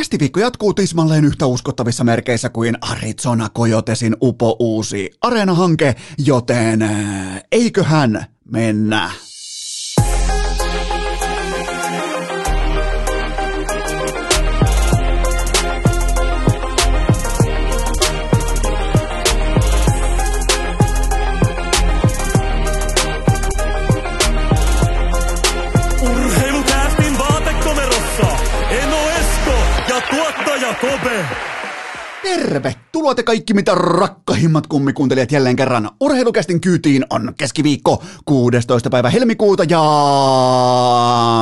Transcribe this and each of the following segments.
Kästiviikko jatkuu tismalleen yhtä uskottavissa merkeissä kuin Arizona Coyotesin upo uusi areenahanke, joten äh, eiköhän mennä. terve. Tervetuloa te kaikki mitä rakkahimmat kummikuuntelijat jälleen kerran. Urheilukästin kyytiin on keskiviikko 16. päivä helmikuuta ja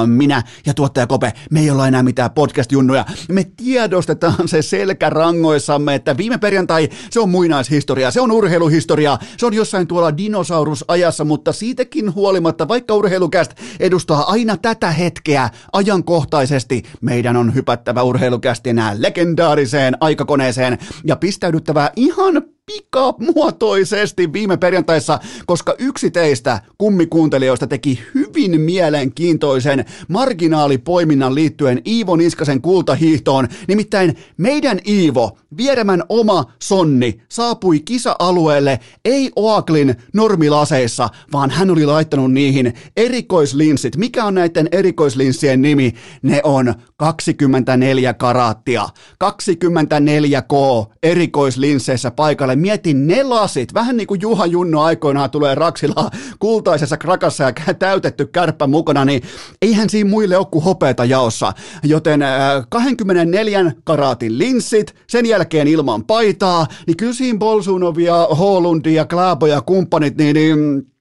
minä ja tuottaja Kope, me ei olla enää mitään podcast-junnuja. Me tiedostetaan se selkärangoissamme, että viime perjantai se on muinaishistoria, se on urheiluhistoria, se on jossain tuolla dinosaurusajassa, mutta siitäkin huolimatta, vaikka urheilukäst edustaa aina tätä hetkeä ajankohtaisesti, meidän on hypättävä urheilukästi enää legendaariseen aikakoneeseen ja pistäydyttävä ihan pikamuotoisesti viime perjantaissa, koska yksi teistä kummikuuntelijoista teki hyvin mielenkiintoisen marginaalipoiminnan liittyen Iivo Niskasen kultahiihtoon. Nimittäin meidän Iivo, vieremän oma sonni, saapui kisa-alueelle ei Oaklin normilaseissa, vaan hän oli laittanut niihin erikoislinssit. Mikä on näiden erikoislinssien nimi? Ne on 24 karaattia. 24K erikoislinsseissä paikalle mietin ne lasit, vähän niin kuin Juha Junno aikoinaan tulee Raksilla kultaisessa krakassa ja täytetty kärppä mukana, niin eihän siinä muille ole kuin hopeeta jaossa. Joten äh, 24 karaatin linssit, sen jälkeen ilman paitaa, niin kyllä siinä Bolsunovia, Holundia, Klaabo ja kumppanit, niin, niin Äh,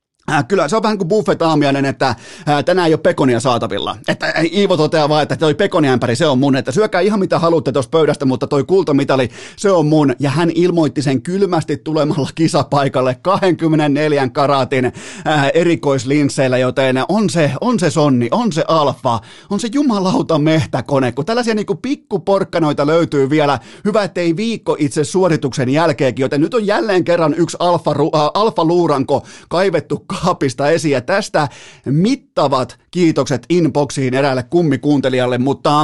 kyllä se on vähän kuin buffet aamiainen, että äh, tänään ei ole pekonia saatavilla. Että äh, Iivo toteaa vaan, että toi pekoniämpäri, se on mun, että syökää ihan mitä haluatte tuosta pöydästä, mutta toi kultamitali, se on mun. Ja hän ilmoitti sen kylmästi tulemalla kisapaikalle 24 karaatin erikoislinsseillä, joten on se, on se sonni, on se alfa, on se jumalauta mehtäkone, kun tällaisia niinku pikkuporkkanoita löytyy vielä. Hyvä, ettei viikko itse suorituksen jälkeenkin, joten nyt on jälleen kerran yksi alfa, äh, alfa luuranko kaivettu kaapista esiin. Ja tästä mittavat kiitokset inboxiin eräälle kummikuuntelijalle, mutta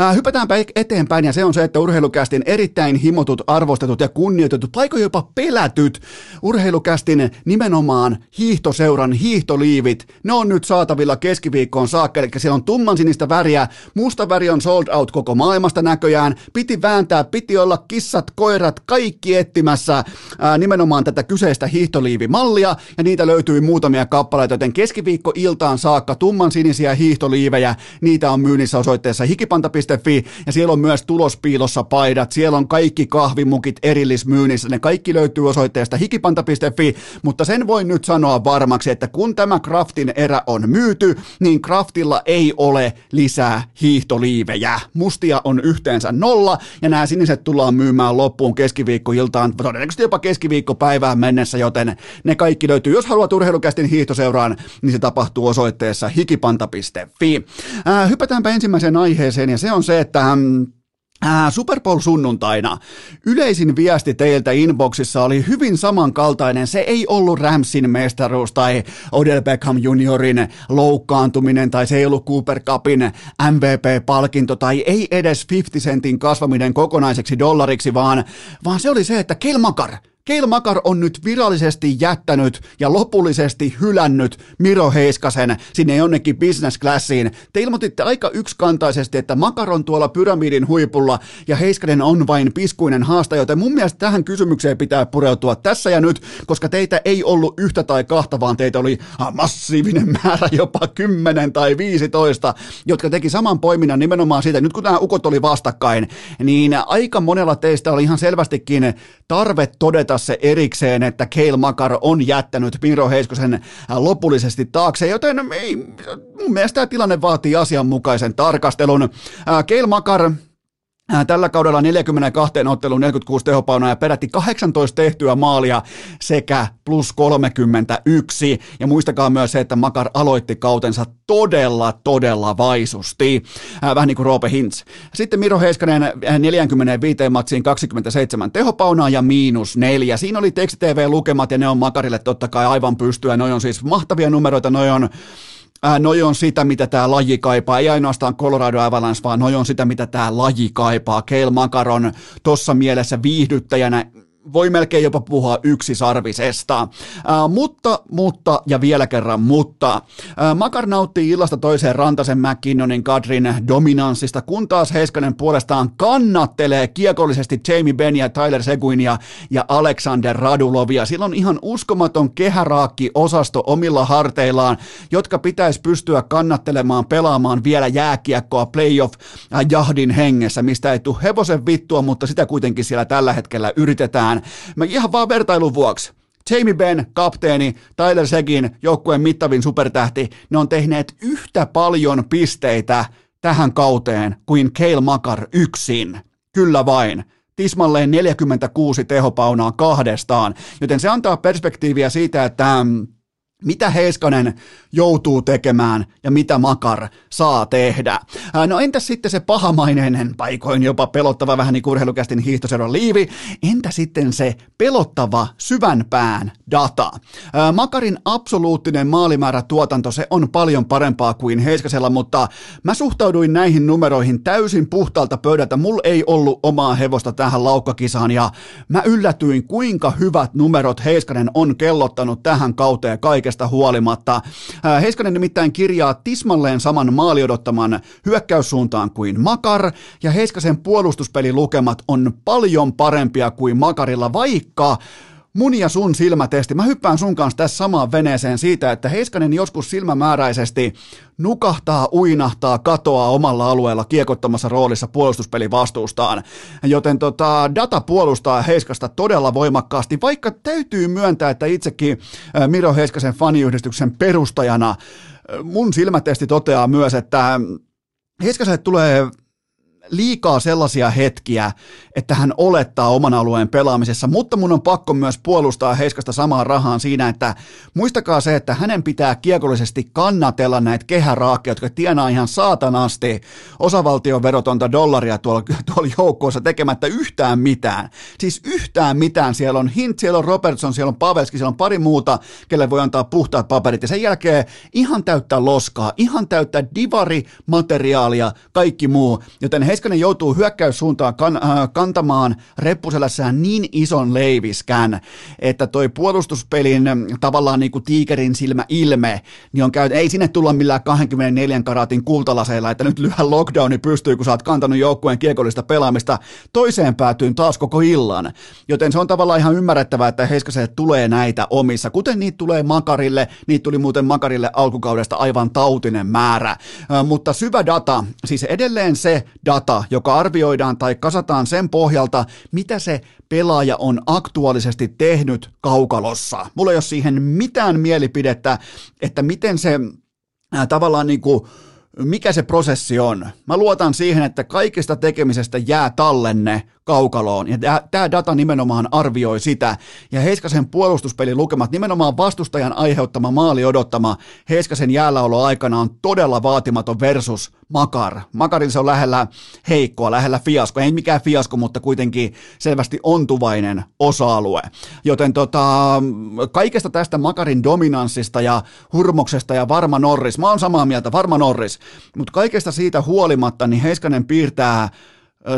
äh, hypätäänpä eteenpäin. Ja se on se, että urheilukästin erittäin himotut, arvostetut ja kunnioitetut, paiko jopa pelätyt urheilukästin nimenomaan hiihtoseuran hiihtoliivit, ne on nyt saatavilla keskiviikkoon saakka, eli siellä on tumman sinistä väriä, musta väri on sold out koko maailmasta näköjään, piti vääntää, piti olla kissat, koirat, kaikki etsimässä äh, nimenomaan tätä kyseistä hiihtoliivimallia, ja niitä löytyy muutamia kappaleita, joten keskiviikko-iltaan saakka tumman sinisiä hiihtoliivejä, niitä on myynnissä osoitteessa hikipanta.fi ja siellä on myös tulospiilossa paidat, siellä on kaikki kahvimukit erillismyynnissä, ne kaikki löytyy osoitteesta hikipanta.fi, mutta sen voin nyt sanoa varmaksi, että kun tämä Craftin erä on myyty, niin Craftilla ei ole lisää hiihtoliivejä. Mustia on yhteensä nolla ja nämä siniset tullaan myymään loppuun keskiviikkoiltaan, todennäköisesti jopa keskiviikkopäivään mennessä, joten ne kaikki löytyy. Jos haluat urheilukästin hiihtoseuraan, niin se tapahtuu osoitteessa hikipanta.fi. Äh, hypätäänpä ensimmäiseen aiheeseen ja se on se, että mm, Äh, Super Bowl sunnuntaina. Yleisin viesti teiltä inboxissa oli hyvin samankaltainen. Se ei ollut Ramsin mestaruus tai Odell Beckham juniorin loukkaantuminen tai se ei ollut Cooper Cupin MVP-palkinto tai ei edes 50 sentin kasvaminen kokonaiseksi dollariksi, vaan, vaan se oli se, että Kelmakar – Keil Makar on nyt virallisesti jättänyt ja lopullisesti hylännyt Miro Heiskasen sinne jonnekin business classiin. Te ilmoititte aika yksikantaisesti, että Makar on tuolla pyramidin huipulla ja Heiskanen on vain piskuinen haasta, joten mun mielestä tähän kysymykseen pitää pureutua tässä ja nyt, koska teitä ei ollut yhtä tai kahta, vaan teitä oli massiivinen määrä, jopa 10 tai 15, jotka teki saman poiminnan nimenomaan siitä, nyt kun nämä ukot oli vastakkain, niin aika monella teistä oli ihan selvästikin tarve todeta, todeta se erikseen, että Keil Makar on jättänyt Miro Heiskosen äh, lopullisesti taakse, joten ei, mun mielestä tämä tilanne vaatii asianmukaisen tarkastelun. Äh, Keil Makar tällä kaudella 42 otteluun 46 tehopaunaa ja peräti 18 tehtyä maalia sekä plus 31. Ja muistakaa myös se, että Makar aloitti kautensa todella, todella vaisusti. Äh, vähän niin kuin Roope Hintz. Sitten Miro Heiskanen 45 äh, matsiin 27 tehopaunaa ja miinus neljä. Siinä oli teksti TV-lukemat ja ne on Makarille totta kai aivan pystyä. Ne on siis mahtavia numeroita, ne on Ää, noi on sitä, mitä tämä laji kaipaa, ei ainoastaan Colorado Avalanche, vaan noi on sitä, mitä tämä laji kaipaa. Keil Makaron tuossa mielessä viihdyttäjänä voi melkein jopa puhua yksisarvisesta. Äh, mutta, mutta ja vielä kerran mutta. Äh, Makar nauttii illasta toiseen Rantasen McKinnonin Kadrin dominanssista, kun taas Heiskanen puolestaan kannattelee kiekollisesti Jamie Benia, Tyler Seguinia ja Alexander Radulovia. Sillä on ihan uskomaton kehäraakki-osasto omilla harteillaan, jotka pitäisi pystyä kannattelemaan, pelaamaan vielä jääkiekkoa playoff-jahdin hengessä, mistä ei tule hevosen vittua, mutta sitä kuitenkin siellä tällä hetkellä yritetään mitään. Mä ihan vaan vertailun vuoksi. Jamie Benn, kapteeni, Tyler Segin, joukkueen mittavin supertähti, ne on tehneet yhtä paljon pisteitä tähän kauteen kuin Kale Makar yksin. Kyllä vain tismalleen 46 tehopaunaa kahdestaan, joten se antaa perspektiiviä siitä, että mm, mitä Heiskanen joutuu tekemään ja mitä Makar saa tehdä. No entäs sitten se pahamaineinen, paikoin jopa pelottava, vähän niin kuin urheilukästin hiihtoseron liivi, entä sitten se pelottava syvän pään data? Makarin absoluuttinen maalimäärä tuotanto, se on paljon parempaa kuin Heiskasella, mutta mä suhtauduin näihin numeroihin täysin puhtaalta pöydältä. Mulla ei ollut omaa hevosta tähän laukkakisaan ja mä yllätyin, kuinka hyvät numerot Heiskanen on kellottanut tähän kauteen kaikesta kaikesta huolimatta. Heiskanen nimittäin kirjaa tismalleen saman maali odottaman hyökkäyssuuntaan kuin Makar, ja Heiskasen puolustuspelilukemat on paljon parempia kuin Makarilla, vaikka mun ja sun silmätesti. Mä hyppään sun kanssa tässä samaan veneeseen siitä, että Heiskanen joskus silmämääräisesti nukahtaa, uinahtaa, katoaa omalla alueella kiekottomassa roolissa puolustuspeli vastuustaan. Joten tota, data puolustaa Heiskasta todella voimakkaasti, vaikka täytyy myöntää, että itsekin Miro Heiskasen faniyhdistyksen perustajana mun silmätesti toteaa myös, että Heiskaselle tulee liikaa sellaisia hetkiä, että hän olettaa oman alueen pelaamisessa, mutta mun on pakko myös puolustaa Heiskasta samaa rahaan siinä, että muistakaa se, että hänen pitää kiekollisesti kannatella näitä kehäraakkeja, jotka tienaa ihan saatanasti osavaltion verotonta dollaria tuolla, tuolla joukkoossa tekemättä yhtään mitään. Siis yhtään mitään. Siellä on Hint, siellä on Robertson, siellä on Pavelski, siellä on pari muuta, kelle voi antaa puhtaat paperit. Ja sen jälkeen ihan täyttä loskaa, ihan täyttä divari-materiaalia, kaikki muu. Joten Heiskanen joutuu hyökkäyssuuntaan kan, äh, kantamaan reppuselässään niin ison leiviskän, että toi puolustuspelin tavallaan niin kuin tiikerin silmä ilme, niin on käyt, ei sinne tulla millään 24 karatin kultalaseilla, että nyt lyhä lockdowni pystyy, kun sä oot kantanut joukkueen kiekollista pelaamista toiseen päätyyn taas koko illan. Joten se on tavallaan ihan ymmärrettävää, että Heiskaselle tulee näitä omissa, kuten niitä tulee Makarille, niitä tuli muuten Makarille alkukaudesta aivan tautinen määrä. Äh, mutta syvä data, siis edelleen se data, joka arvioidaan tai kasataan sen pohjalta, mitä se pelaaja on aktuaalisesti tehnyt kaukalossa. Mulla ei ole siihen mitään mielipidettä, että miten se äh, tavallaan niin kuin, mikä se prosessi on. Mä luotan siihen, että kaikesta tekemisestä jää tallenne kaukaloon. Ja tämä data nimenomaan arvioi sitä. Ja Heiskasen puolustuspelin lukemat, nimenomaan vastustajan aiheuttama maali odottama Heiskasen jäälläolo aikana on todella vaatimaton versus Makar. Makarin se on lähellä heikkoa, lähellä fiasko. Ei mikään fiasko, mutta kuitenkin selvästi ontuvainen osa-alue. Joten tota, kaikesta tästä Makarin dominanssista ja hurmoksesta ja varma Norris, mä oon samaa mieltä, varma Norris, mutta kaikesta siitä huolimatta, niin Heiskanen piirtää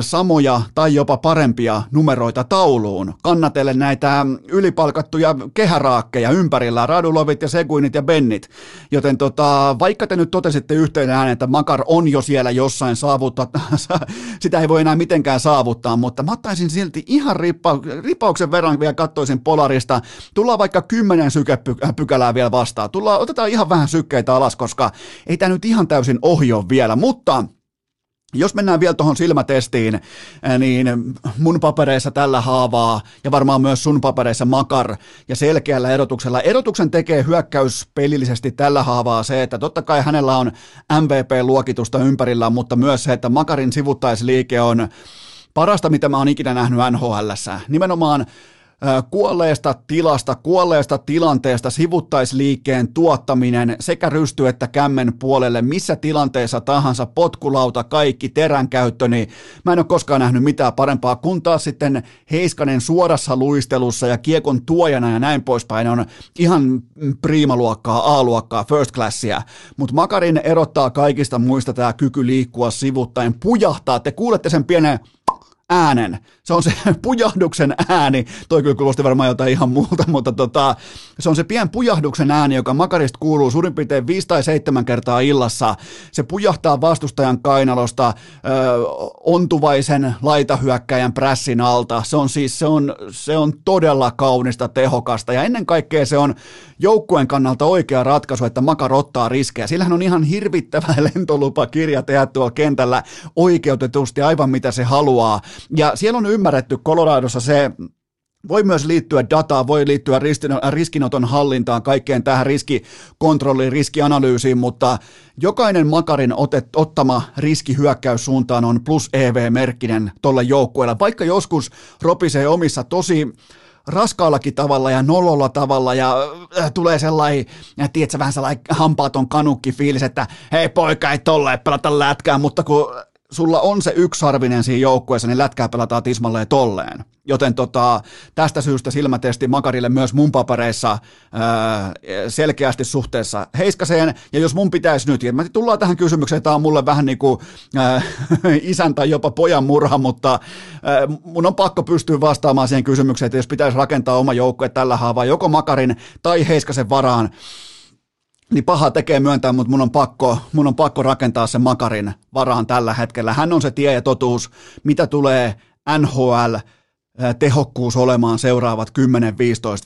samoja tai jopa parempia numeroita tauluun. Kannatelle näitä ylipalkattuja kehäraakkeja ympärillä, Radulovit ja Seguinit ja Bennit. Joten tota, vaikka te nyt totesitte yhteen ääneen, että Makar on jo siellä jossain saavuttaa, sitä ei voi enää mitenkään saavuttaa, mutta mä ottaisin silti ihan ripa, ripauksen verran vielä kattoisin Polarista. Tullaan vaikka kymmenen sykepykälää vielä vastaan. Tullaan, otetaan ihan vähän sykkeitä alas, koska ei tämä nyt ihan täysin ohi ole vielä, mutta jos mennään vielä tuohon silmätestiin, niin mun papereissa tällä haavaa ja varmaan myös sun papereissa makar ja selkeällä erotuksella. Erotuksen tekee hyökkäys pelillisesti tällä haavaa se, että totta kai hänellä on MVP-luokitusta ympärillä, mutta myös se, että makarin sivuttaisliike on parasta, mitä mä oon ikinä nähnyt NHLssä. Nimenomaan kuolleesta tilasta, kuolleesta tilanteesta sivuttaisliikkeen tuottaminen sekä rysty että kämmen puolelle, missä tilanteessa tahansa, potkulauta, kaikki, teränkäyttö, niin mä en ole koskaan nähnyt mitään parempaa, kun taas sitten Heiskanen suorassa luistelussa ja kiekon tuojana ja näin poispäin. On ihan priimaluokkaa, A-luokkaa, first classia, mutta Makarin erottaa kaikista muista tämä kyky liikkua sivuttain, pujahtaa, te kuulette sen pienen äänen. Se on se pujahduksen ääni. Toi kyllä kuulosti varmaan jotain ihan muuta, mutta tota, se on se pien pujahduksen ääni, joka makarista kuuluu suurin piirtein viisi tai seitsemän kertaa illassa. Se pujahtaa vastustajan kainalosta ö, ontuvaisen laitahyökkäjän prässin alta. Se on siis se on, se on todella kaunista, tehokasta ja ennen kaikkea se on joukkueen kannalta oikea ratkaisu, että Makar ottaa riskejä. Sillähän on ihan hirvittävä lentolupakirja tehdä tuolla kentällä oikeutetusti aivan mitä se haluaa. Ja siellä on ymmärretty Coloradossa se, voi myös liittyä dataa, voi liittyä riskinoton hallintaan, kaikkeen tähän riskikontrolliin, riskianalyysiin, mutta jokainen makarin otet, ottama riski hyökkäyssuuntaan on plus EV-merkkinen tuolle joukkueelle, vaikka joskus ropisee omissa tosi raskaallakin tavalla ja nololla tavalla ja äh, tulee sellainen, tiedätkö, vähän sellainen hampaaton kanukki fiilis, että hei poika ei tolleen pelata lätkää, mutta kun sulla on se yksarvinen siinä joukkueessa, niin lätkää pelataan tismalleen tolleen. Joten tota, tästä syystä silmätesti Makarille myös mun papereissa ää, selkeästi suhteessa Heiskaseen. Ja jos mun pitäisi nyt, ja tullaan tähän kysymykseen, tämä on mulle vähän niin kuin ää, isän tai jopa pojan murha, mutta ää, mun on pakko pystyä vastaamaan siihen kysymykseen, että jos pitäisi rakentaa oma joukkue tällä haavaa joko Makarin tai Heiskasen varaan, niin paha tekee myöntää, mutta mun on, pakko, mun on pakko rakentaa se makarin varaan tällä hetkellä. Hän on se tie ja totuus, mitä tulee NHL tehokkuus olemaan seuraavat 10-15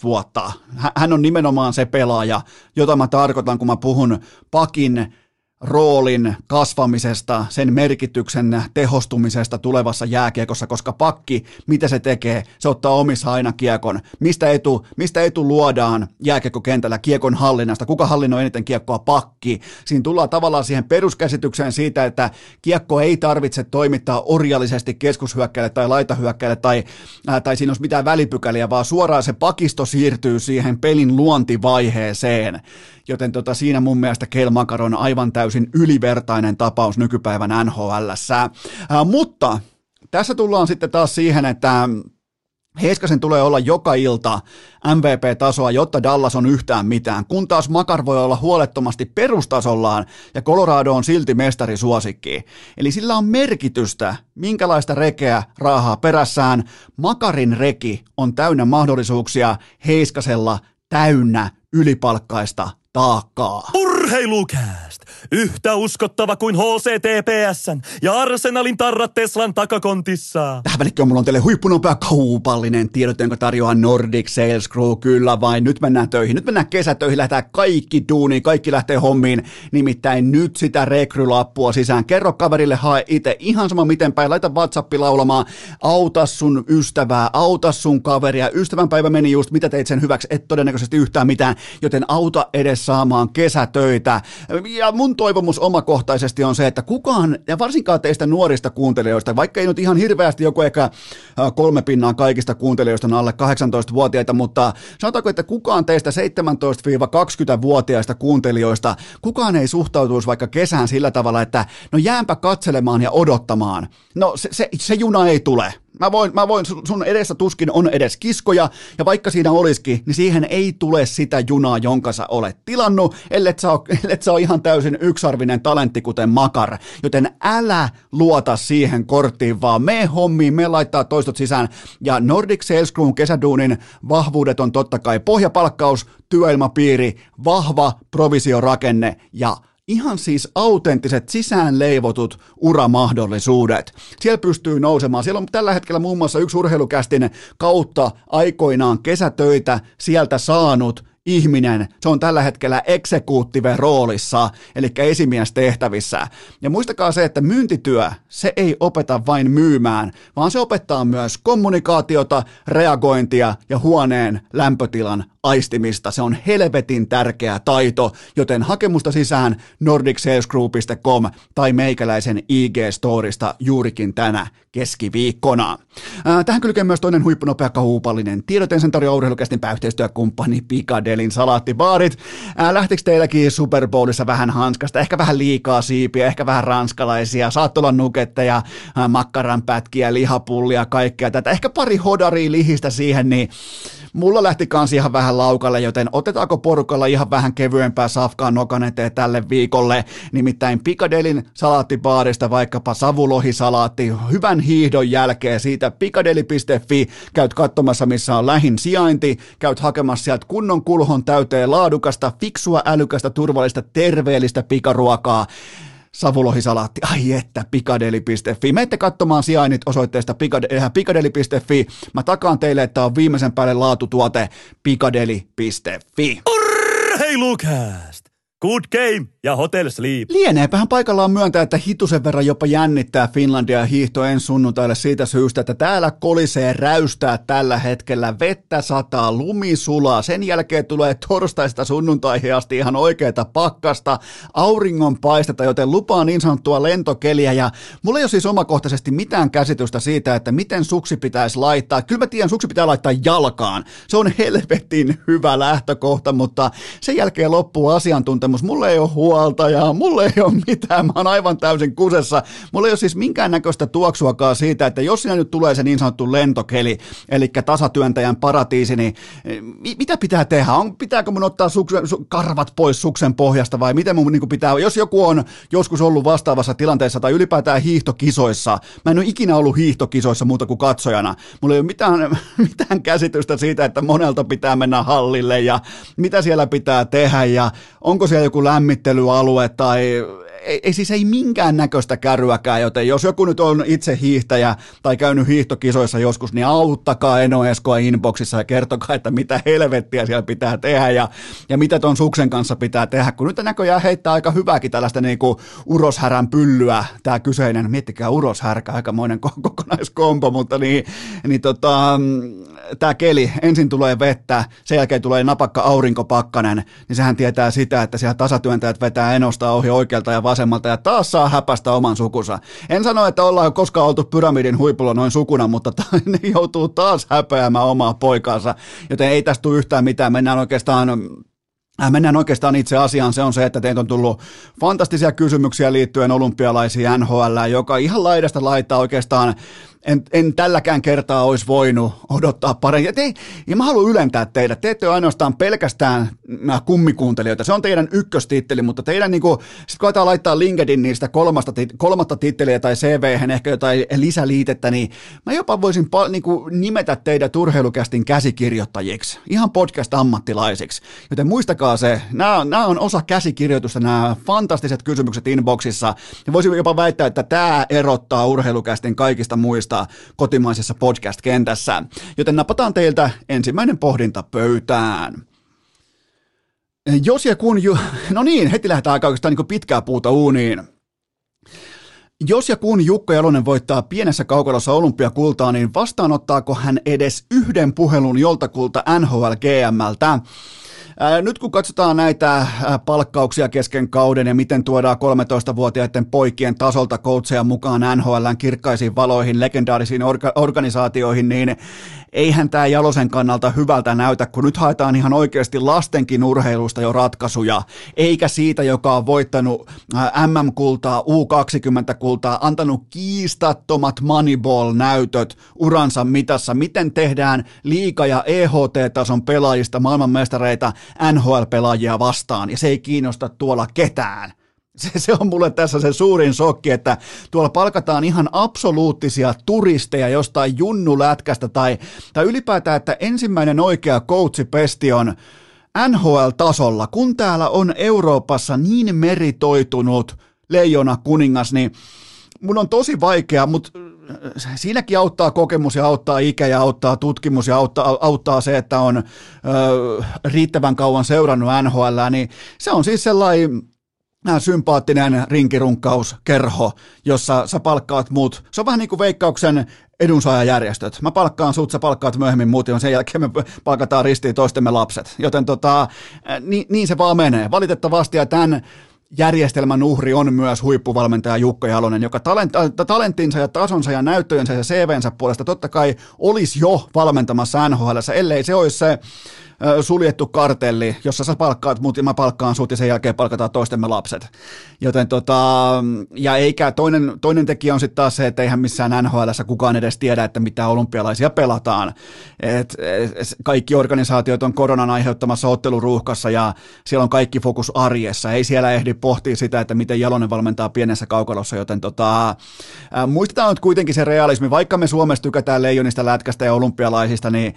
vuotta. Hän on nimenomaan se pelaaja, jota mä tarkoitan, kun mä puhun pakin roolin kasvamisesta, sen merkityksen tehostumisesta tulevassa jääkiekossa, koska pakki, mitä se tekee, se ottaa omissa aina kiekon. Mistä etu, mistä etu luodaan jääkiekkokentällä kiekon hallinnasta? Kuka hallinnoi eniten kiekkoa? Pakki. Siinä tullaan tavallaan siihen peruskäsitykseen siitä, että kiekko ei tarvitse toimittaa orjallisesti keskushyökkäille tai laitahyökkäille tai, ää, tai siinä olisi mitään välipykäliä, vaan suoraan se pakisto siirtyy siihen pelin luontivaiheeseen. Joten tota, siinä mun mielestä Kel Makar on aivan täysin ylivertainen tapaus nykypäivän NHL. Äh, mutta tässä tullaan sitten taas siihen, että Heiskasen tulee olla joka ilta MVP-tasoa, jotta Dallas on yhtään mitään, kun taas Makar voi olla huolettomasti perustasollaan ja Colorado on silti mestarisuosikki. Eli sillä on merkitystä, minkälaista rekeä raahaa perässään. Makarin reki on täynnä mahdollisuuksia, Heiskasella täynnä ylipalkkaista taakkaa. Urheilukääst! Yhtä uskottava kuin HCTPSn ja Arsenalin tarrat Teslan takakontissa. Tähän välikköön mulla on teille huippunopea kaupallinen tiedot, jonka tarjoaa Nordic Sales Crew. Kyllä vain, nyt mennään töihin. Nyt mennään kesätöihin, lähdetään kaikki duuniin, kaikki lähtee hommiin. Nimittäin nyt sitä rekrylappua sisään. Kerro kaverille, hae itse ihan sama miten päin. Laita WhatsAppi laulamaan. Auta sun ystävää, auta sun kaveria. Ystävänpäivä meni just, mitä teit sen hyväksi? Et todennäköisesti yhtään mitään, joten auta edes saamaan kesätöitä. Ja mun toivomus omakohtaisesti on se, että kukaan, ja varsinkaan teistä nuorista kuuntelijoista, vaikka ei nyt ihan hirveästi joku ehkä kolme pinnaa kaikista kuuntelijoista on alle 18-vuotiaita, mutta sanotaanko, että kukaan teistä 17-20-vuotiaista kuuntelijoista, kukaan ei suhtautuisi vaikka kesään sillä tavalla, että no jäänpä katselemaan ja odottamaan. No se, se, se juna ei tule. Mä voin, mä voin, sun edessä tuskin on edes kiskoja, ja vaikka siinä olisikin, niin siihen ei tule sitä junaa, jonka sä olet tilannut, ellei sä, ole, ellet sä ole ihan täysin yksarvinen talentti, kuten Makar. Joten älä luota siihen korttiin, vaan me hommiin, me laittaa toistot sisään. Ja Nordic Sales Crewn kesäduunin vahvuudet on totta kai pohjapalkkaus, työilmapiiri, vahva provisiorakenne ja ihan siis autenttiset sisäänleivotut uramahdollisuudet. Siellä pystyy nousemaan. Siellä on tällä hetkellä muun muassa yksi urheilukästin kautta aikoinaan kesätöitä sieltä saanut ihminen, se on tällä hetkellä executive roolissa, eli esimiestehtävissä. Ja muistakaa se, että myyntityö, se ei opeta vain myymään, vaan se opettaa myös kommunikaatiota, reagointia ja huoneen lämpötilan aistimista. Se on helvetin tärkeä taito, joten hakemusta sisään nordicsalesgroup.com tai meikäläisen IG-storista juurikin tänä keskiviikkona. Tähän kylkee myös toinen huippunopea kaupallinen tiedoten sen tarjoaa urheilukästin pääyhteistyökumppani Picadelin salaattibaarit. Lähtikö teilläkin Super Bowlissa vähän hanskasta, ehkä vähän liikaa siipiä, ehkä vähän ranskalaisia, saat olla nuketteja, makkaranpätkiä, lihapullia, kaikkea tätä, ehkä pari hodaria lihistä siihen, niin mulla lähti kans ihan vähän laukalle, joten otetaanko porukalla ihan vähän kevyempää safkaa nokan eteen tälle viikolle, nimittäin Pikadelin salaattibaarista vaikkapa savulohisalaatti hyvän hiihdon jälkeen siitä pikadeli.fi, käyt katsomassa missä on lähin sijainti, käyt hakemassa sieltä kunnon kulhon täyteen laadukasta, fiksua, älykästä, turvallista, terveellistä pikaruokaa, savulohisalaatti, ai että, pikadeli.fi. Mette katsomaan sijainnit osoitteesta pikadeli.fi. Mä takaan teille, että on viimeisen päälle laatutuote pikadeli.fi. Urheilukääst! Good game ja Hotel Sleep. Lieneepähän paikallaan myöntää, että hitusen verran jopa jännittää Finlandia hiihto en sunnuntaille siitä syystä, että täällä kolisee räystää tällä hetkellä, vettä sataa, lumi sulaa, sen jälkeen tulee torstaista sunnuntaihin asti ihan oikeita pakkasta, auringon paistetta, joten lupaa niin sanottua lentokeliä ja mulla ei ole siis omakohtaisesti mitään käsitystä siitä, että miten suksi pitäisi laittaa. Kyllä mä tiedän, suksi pitää laittaa jalkaan. Se on helvetin hyvä lähtökohta, mutta sen jälkeen loppuu asiantuntemus. Mulla ei ole huoltajaa, mulla ei ole mitään, mä oon aivan täysin kusessa. Mulla ei ole siis minkäännäköistä tuoksuakaan siitä, että jos sinä nyt tulee se niin sanottu lentokeli, eli tasatyöntäjän paratiisi, niin mitä pitää tehdä? On, pitääkö mun ottaa suksen, su, karvat pois suksen pohjasta vai miten mun niin pitää, jos joku on joskus ollut vastaavassa tilanteessa tai ylipäätään hiihtokisoissa, mä en ole ikinä ollut hiihtokisoissa muuta kuin katsojana, mulla ei ole mitään, mitään käsitystä siitä, että monelta pitää mennä hallille ja mitä siellä pitää tehdä ja onko siellä joku lämmittely alue tai ei, ei siis ei minkään näköistä kärryäkään, joten jos joku nyt on itse hiihtäjä tai käynyt hiihtokisoissa joskus, niin auttakaa Eno Eskoa inboxissa ja kertokaa, että mitä helvettiä siellä pitää tehdä ja, ja mitä ton suksen kanssa pitää tehdä, kun nyt näköjään heittää aika hyvääkin tällaista niinku uroshärän pyllyä, tämä kyseinen, miettikää uroshärkä, aikamoinen kokonaiskompo, mutta niin, niin tota, tämä keli, ensin tulee vettä, sen jälkeen tulee napakka aurinkopakkanen, niin sehän tietää sitä, että siellä tasatyöntäjät vetää enosta ohi oikealta ja vasemmalta ja taas saa häpästä oman sukunsa. En sano, että ollaan koskaan oltu pyramidin huipulla noin sukuna, mutta ne joutuu taas häpeämään omaa poikaansa, joten ei tästä tule yhtään mitään. Mennään oikeastaan äh, Mennään oikeastaan itse asiaan. Se on se, että teitä on tullut fantastisia kysymyksiä liittyen olympialaisiin NHL, joka ihan laidasta laittaa oikeastaan en, en tälläkään kertaa olisi voinut odottaa paremmin. Ja, te, ja mä haluan ylentää teidät. Te ette ole ainoastaan pelkästään kummikuuntelijoita. Se on teidän ykköstitteli, mutta teidän, niin kuin, sit kun aletaan laittaa LinkedIn niistä kolmasta, kolmatta titteliä tai cv ehkä jotain lisäliitettä, niin mä jopa voisin niin kuin, nimetä teidät urheilukästin käsikirjoittajiksi, ihan podcast-ammattilaisiksi. Joten muistakaa se, nämä, nämä on osa käsikirjoitusta, nämä fantastiset kysymykset inboxissa. Ja voisin jopa väittää, että tämä erottaa urheilukästin kaikista muista kiinnostaa kotimaisessa podcast-kentässä. Joten napataan teiltä ensimmäinen pohdinta pöytään. Jos ja kun, ju- no niin, heti lähdetään aika oikeastaan niin pitkää puuta uuniin. Jos ja kun Jukka Jalonen voittaa pienessä kaukalossa olympiakultaa, niin vastaanottaako hän edes yhden puhelun joltakulta NHL GMltä? Nyt kun katsotaan näitä palkkauksia kesken kauden ja miten tuodaan 13-vuotiaiden poikien tasolta coacheja mukaan NHLn kirkkaisiin valoihin, legendaarisiin orga- organisaatioihin, niin eihän tämä Jalosen kannalta hyvältä näytä, kun nyt haetaan ihan oikeasti lastenkin urheilusta jo ratkaisuja, eikä siitä, joka on voittanut MM-kultaa, U20-kultaa, antanut kiistattomat Moneyball-näytöt uransa mitassa, miten tehdään liika- ja EHT-tason pelaajista maailmanmestareita NHL-pelaajia vastaan, ja se ei kiinnosta tuolla ketään. Se, se on mulle tässä se suurin sokki, että tuolla palkataan ihan absoluuttisia turisteja jostain junnulätkästä tai, tai ylipäätään, että ensimmäinen oikea coachipesti on NHL-tasolla, kun täällä on Euroopassa niin meritoitunut leijona kuningas, niin mun on tosi vaikea, mutta siinäkin auttaa kokemus ja auttaa ikä ja auttaa tutkimus ja auttaa, auttaa se, että on ö, riittävän kauan seurannut NHL, niin se on siis sellainen sympaattinen rinkirunkkauskerho, jossa sä palkkaat muut. Se on vähän niin kuin veikkauksen edunsaajajärjestöt. Mä palkkaan sut, sä palkkaat myöhemmin muut, ja sen jälkeen me palkataan ristiin toistemme lapset. Joten tota, niin, niin se vaan menee. Valitettavasti ja tämän järjestelmän uhri on myös huippuvalmentaja Jukka Jalonen, joka talent, äh, talenttinsa ja tasonsa ja näyttöjensä ja CVnsä puolesta totta kai olisi jo valmentamassa NHL, ellei se olisi se suljettu kartelli, jossa sä palkkaat mut ja mä palkkaan sut ja sen jälkeen palkataan toistemme lapset. Joten tota, ja eikä toinen, toinen tekijä on sitten taas se, että eihän missään nhl kukaan edes tiedä, että mitä olympialaisia pelataan. Et, et, kaikki organisaatiot on koronan aiheuttamassa otteluruuhkassa ja siellä on kaikki fokus arjessa. Ei siellä ehdi pohtia sitä, että miten Jalonen valmentaa pienessä kaukalossa, joten tota, äh, muistetaan nyt kuitenkin se realismi, vaikka me Suomessa tykätään leijonista, lätkästä ja olympialaisista, niin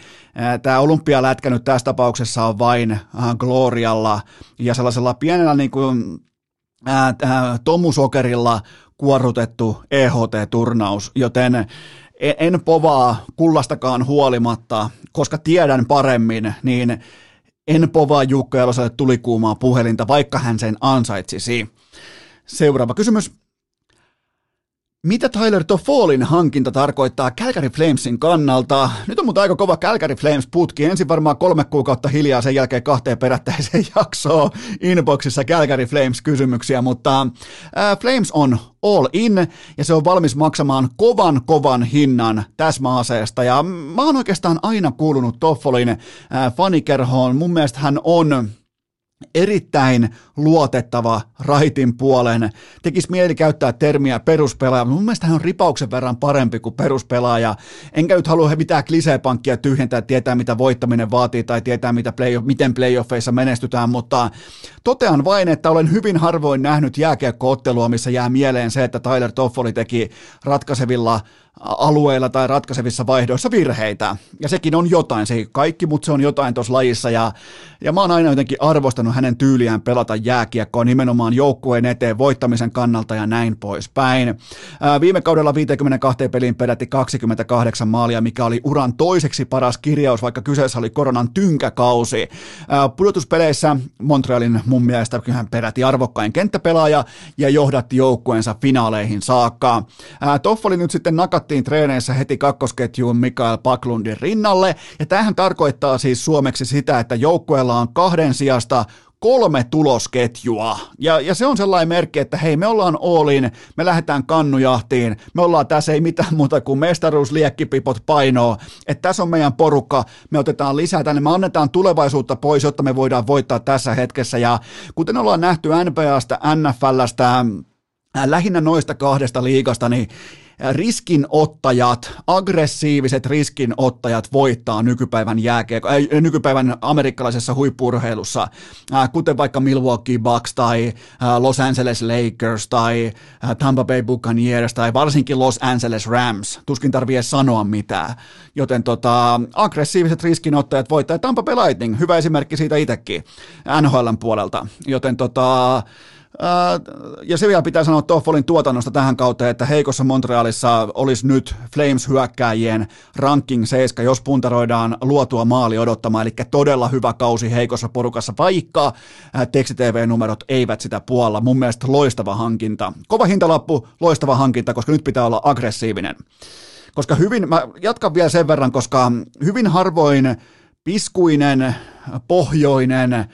tämä olympialätkä nyt tästä tapauksessa on vain äh, Glorialla ja sellaisella pienellä niin kuin, ää, äh, ää, äh, tomusokerilla kuorrutettu EHT-turnaus, joten e, en povaa kullastakaan huolimatta, koska tiedän paremmin, niin en povaa Jukka Jaloselle tulikuumaa puhelinta, vaikka hän sen ansaitsisi. Seuraava kysymys. Mitä Tyler Toffolin hankinta tarkoittaa Calgary Flamesin kannalta? Nyt on mutta aika kova Calgary Flames putki. Ensin varmaan kolme kuukautta hiljaa, sen jälkeen kahteen perättäiseen jaksoon inboxissa Calgary Flames kysymyksiä, mutta äh, Flames on all in ja se on valmis maksamaan kovan kovan hinnan täsmäaseesta. Ja mä oon oikeastaan aina kuulunut Toffolin äh, fanikerhoon. Mun mielestä hän on erittäin luotettava raitin puolen. Tekisi mieli käyttää termiä peruspelaaja, mun mielestä hän on ripauksen verran parempi kuin peruspelaaja. Enkä nyt halua mitään kliseepankkia tyhjentää, tietää mitä voittaminen vaatii tai tietää mitä play, miten playoffeissa menestytään, mutta totean vain, että olen hyvin harvoin nähnyt jääkiekkoottelua, missä jää mieleen se, että Tyler Toffoli teki ratkaisevilla alueilla tai ratkaisevissa vaihdoissa virheitä. Ja sekin on jotain, se ei kaikki, mutta se on jotain tuossa lajissa. Ja, ja mä oon aina jotenkin arvostanut hänen tyyliään pelata jääkiekkoa nimenomaan joukkueen eteen voittamisen kannalta ja näin poispäin. Ää, viime kaudella 52 peliin perätti 28 maalia, mikä oli uran toiseksi paras kirjaus, vaikka kyseessä oli koronan tynkäkausi. Ää, pudotuspeleissä Montrealin mun mielestä hän peräti arvokkain kenttäpelaaja ja johdatti joukkueensa finaaleihin saakka. Ää, Toffoli nyt sitten nakat palkattiin treeneissä heti kakkosketjuun Mikael Paklundin rinnalle, ja tämähän tarkoittaa siis suomeksi sitä, että joukkueella on kahden sijasta kolme tulosketjua. Ja, ja se on sellainen merkki, että hei, me ollaan Oolin, me lähdetään kannujahtiin, me ollaan tässä ei mitään muuta kuin mestaruus, liekkipipot, painoa, että tässä on meidän porukka, me otetaan lisää tänne, me annetaan tulevaisuutta pois, jotta me voidaan voittaa tässä hetkessä. Ja kuten ollaan nähty NBAsta, NFLstä, lähinnä noista kahdesta liigasta, niin riskinottajat, aggressiiviset riskinottajat voittaa nykypäivän jääkiekko, äh, nykypäivän amerikkalaisessa huippurheilussa, äh, kuten vaikka Milwaukee Bucks tai äh, Los Angeles Lakers tai äh, Tampa Bay Buccaneers tai varsinkin Los Angeles Rams. Tuskin tarvii sanoa mitään. Joten tota, aggressiiviset riskinottajat voittaa. Tampa Bay Lightning, hyvä esimerkki siitä itsekin NHLn puolelta. Joten tota, ja se vielä pitää sanoa Toffolin tuotannosta tähän kautta, että heikossa Montrealissa olisi nyt Flames-hyökkääjien ranking 7, jos puntaroidaan luotua maali odottamaan, eli todella hyvä kausi heikossa porukassa, vaikka tekstitv-numerot eivät sitä puolla. Mun mielestä loistava hankinta. Kova hintalappu, loistava hankinta, koska nyt pitää olla aggressiivinen. Koska hyvin, mä jatkan vielä sen verran, koska hyvin harvoin piskuinen, pohjoinen, Äh,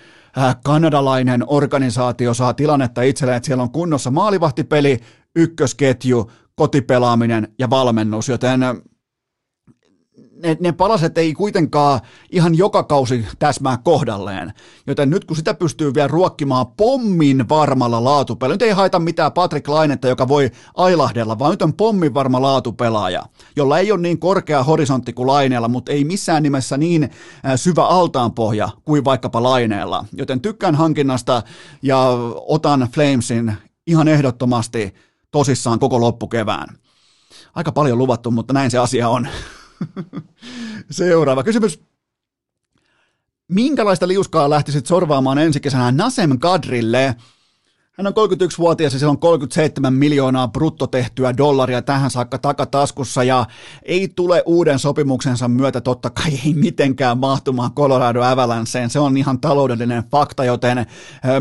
kanadalainen organisaatio saa tilannetta itselleen, että siellä on kunnossa maalivahtipeli, ykkösketju, kotipelaaminen ja valmennus, joten äh, ne, ne palaset ei kuitenkaan ihan joka kausi täsmää kohdalleen. Joten nyt kun sitä pystyy vielä ruokkimaan pommin varmalla laatupelaaja, nyt ei haita mitään Patrick Lainetta, joka voi ailahdella, vaan nyt on pommin varma laatupelaaja, jolla ei ole niin korkea horisontti kuin Laineella, mutta ei missään nimessä niin äh, syvä altaanpohja kuin vaikkapa Laineella. Joten tykkään hankinnasta ja otan Flamesin ihan ehdottomasti tosissaan koko loppukevään. Aika paljon luvattu, mutta näin se asia on. Seuraava kysymys. Minkälaista liuskaa lähtisit sorvaamaan ensi kesänä Nasem Kadrille? Hän on 31-vuotias ja sillä on 37 miljoonaa brutto tehtyä dollaria tähän saakka takataskussa ja ei tule uuden sopimuksensa myötä totta kai ei mitenkään mahtumaan Colorado Avalanceen. Se on ihan taloudellinen fakta, joten